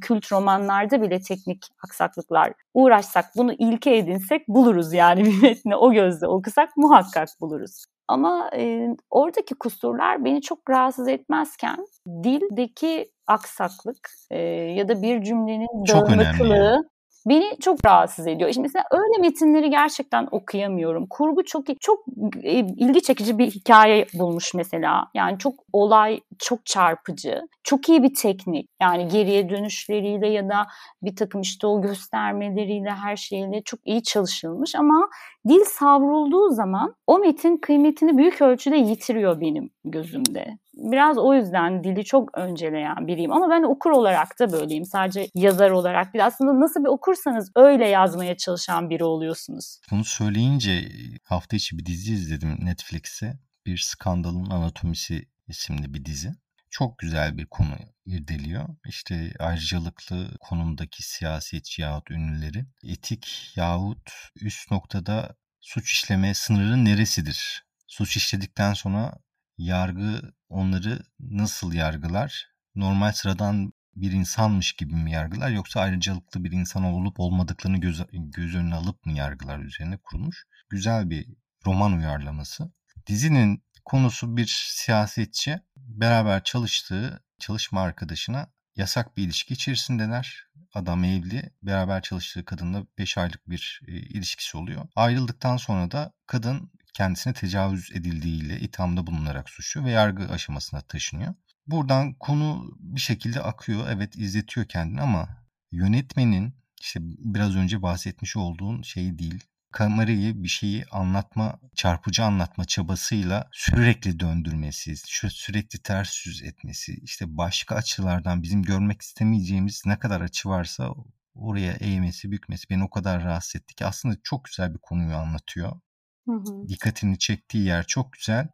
kült romanlarda bile teknik aksaklıklar uğraşsak bunu ilke edinsek buluruz yani bir metni o gözle okusak muhakkak buluruz. Ama e, oradaki kusurlar beni çok rahatsız etmezken dildeki aksaklık e, ya da bir cümlenin dağınıklığı beni çok rahatsız ediyor. Şimdi mesela öyle metinleri gerçekten okuyamıyorum. Kurgu çok çok e, ilgi çekici bir hikaye bulmuş mesela. Yani çok olay çok çarpıcı. Çok iyi bir teknik. Yani geriye dönüşleriyle ya da bir takım işte o göstermeleriyle her şeyle çok iyi çalışılmış ama dil savrulduğu zaman o metin kıymetini büyük ölçüde yitiriyor benim gözümde biraz o yüzden dili çok önceleyen biriyim. Ama ben okur olarak da böyleyim. Sadece yazar olarak değil. Aslında nasıl bir okursanız öyle yazmaya çalışan biri oluyorsunuz. Bunu söyleyince hafta içi bir dizi izledim Netflix'e. Bir Skandalın Anatomisi isimli bir dizi. Çok güzel bir konu irdeliyor. İşte ayrıcalıklı konumdaki siyasetçi yahut ünlüleri etik yahut üst noktada suç işleme sınırı neresidir? Suç işledikten sonra yargı onları nasıl yargılar? Normal sıradan bir insanmış gibi mi yargılar yoksa ayrıcalıklı bir insan olup olmadıklarını göz, göz önüne alıp mı yargılar üzerine kurulmuş. Güzel bir roman uyarlaması. Dizinin konusu bir siyasetçi beraber çalıştığı çalışma arkadaşına yasak bir ilişki içerisindeler. Adam evli. Beraber çalıştığı kadınla 5 aylık bir e, ilişkisi oluyor. Ayrıldıktan sonra da kadın kendisine tecavüz edildiğiyle ithamda bulunarak suçlu ve yargı aşamasına taşınıyor. Buradan konu bir şekilde akıyor. Evet izletiyor kendini ama yönetmenin işte biraz önce bahsetmiş olduğun şey değil kamerayı bir şeyi anlatma, çarpıcı anlatma çabasıyla sürekli döndürmesi, sürekli ters yüz etmesi, işte başka açılardan bizim görmek istemeyeceğimiz ne kadar açı varsa oraya eğmesi, bükmesi beni o kadar rahatsız etti ki aslında çok güzel bir konuyu anlatıyor. Hı hı. Dikkatini çektiği yer çok güzel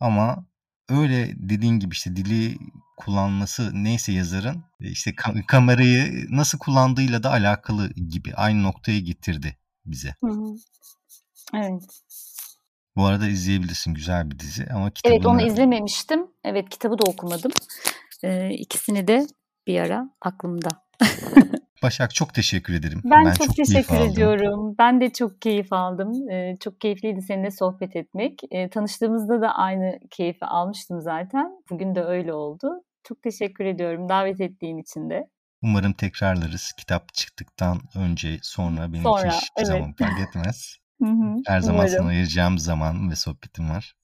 ama öyle dediğin gibi işte dili kullanması neyse yazarın işte kamerayı nasıl kullandığıyla da alakalı gibi aynı noktaya getirdi bize. Hı hı. Evet. Bu arada izleyebilirsin güzel bir dizi ama kitabını... Evet onu izlememiştim. Evet kitabı da okumadım. Ee, ikisini de bir ara aklımda. Başak çok teşekkür ederim. Ben, ben çok, çok teşekkür ediyorum. Ben de çok keyif aldım. Ee, çok keyifliydi seninle sohbet etmek. Ee, tanıştığımızda da aynı keyfi almıştım zaten. Bugün de öyle oldu. Çok teşekkür ediyorum davet ettiğin için de. Umarım tekrarlarız. Kitap çıktıktan önce sonra benim sonra, için hiçbir evet. zaman fark etmez. Her zaman Umarım. sana ayıracağım zaman ve sohbetim var.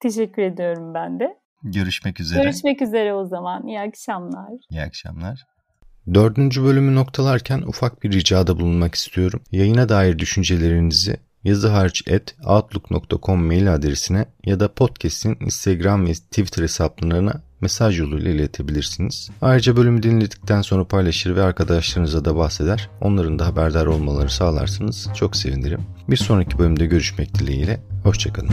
Teşekkür ediyorum ben de. Görüşmek üzere. Görüşmek üzere o zaman. İyi akşamlar. İyi akşamlar. Dördüncü bölümü noktalarken ufak bir ricada bulunmak istiyorum. Yayına dair düşüncelerinizi yazı hariç et outlook.com mail adresine ya da podcast'in Instagram ve Twitter hesaplarına mesaj yoluyla iletebilirsiniz. Ayrıca bölümü dinledikten sonra paylaşır ve arkadaşlarınıza da bahseder. Onların da haberdar olmalarını sağlarsınız. Çok sevinirim. Bir sonraki bölümde görüşmek dileğiyle. Hoşçakalın.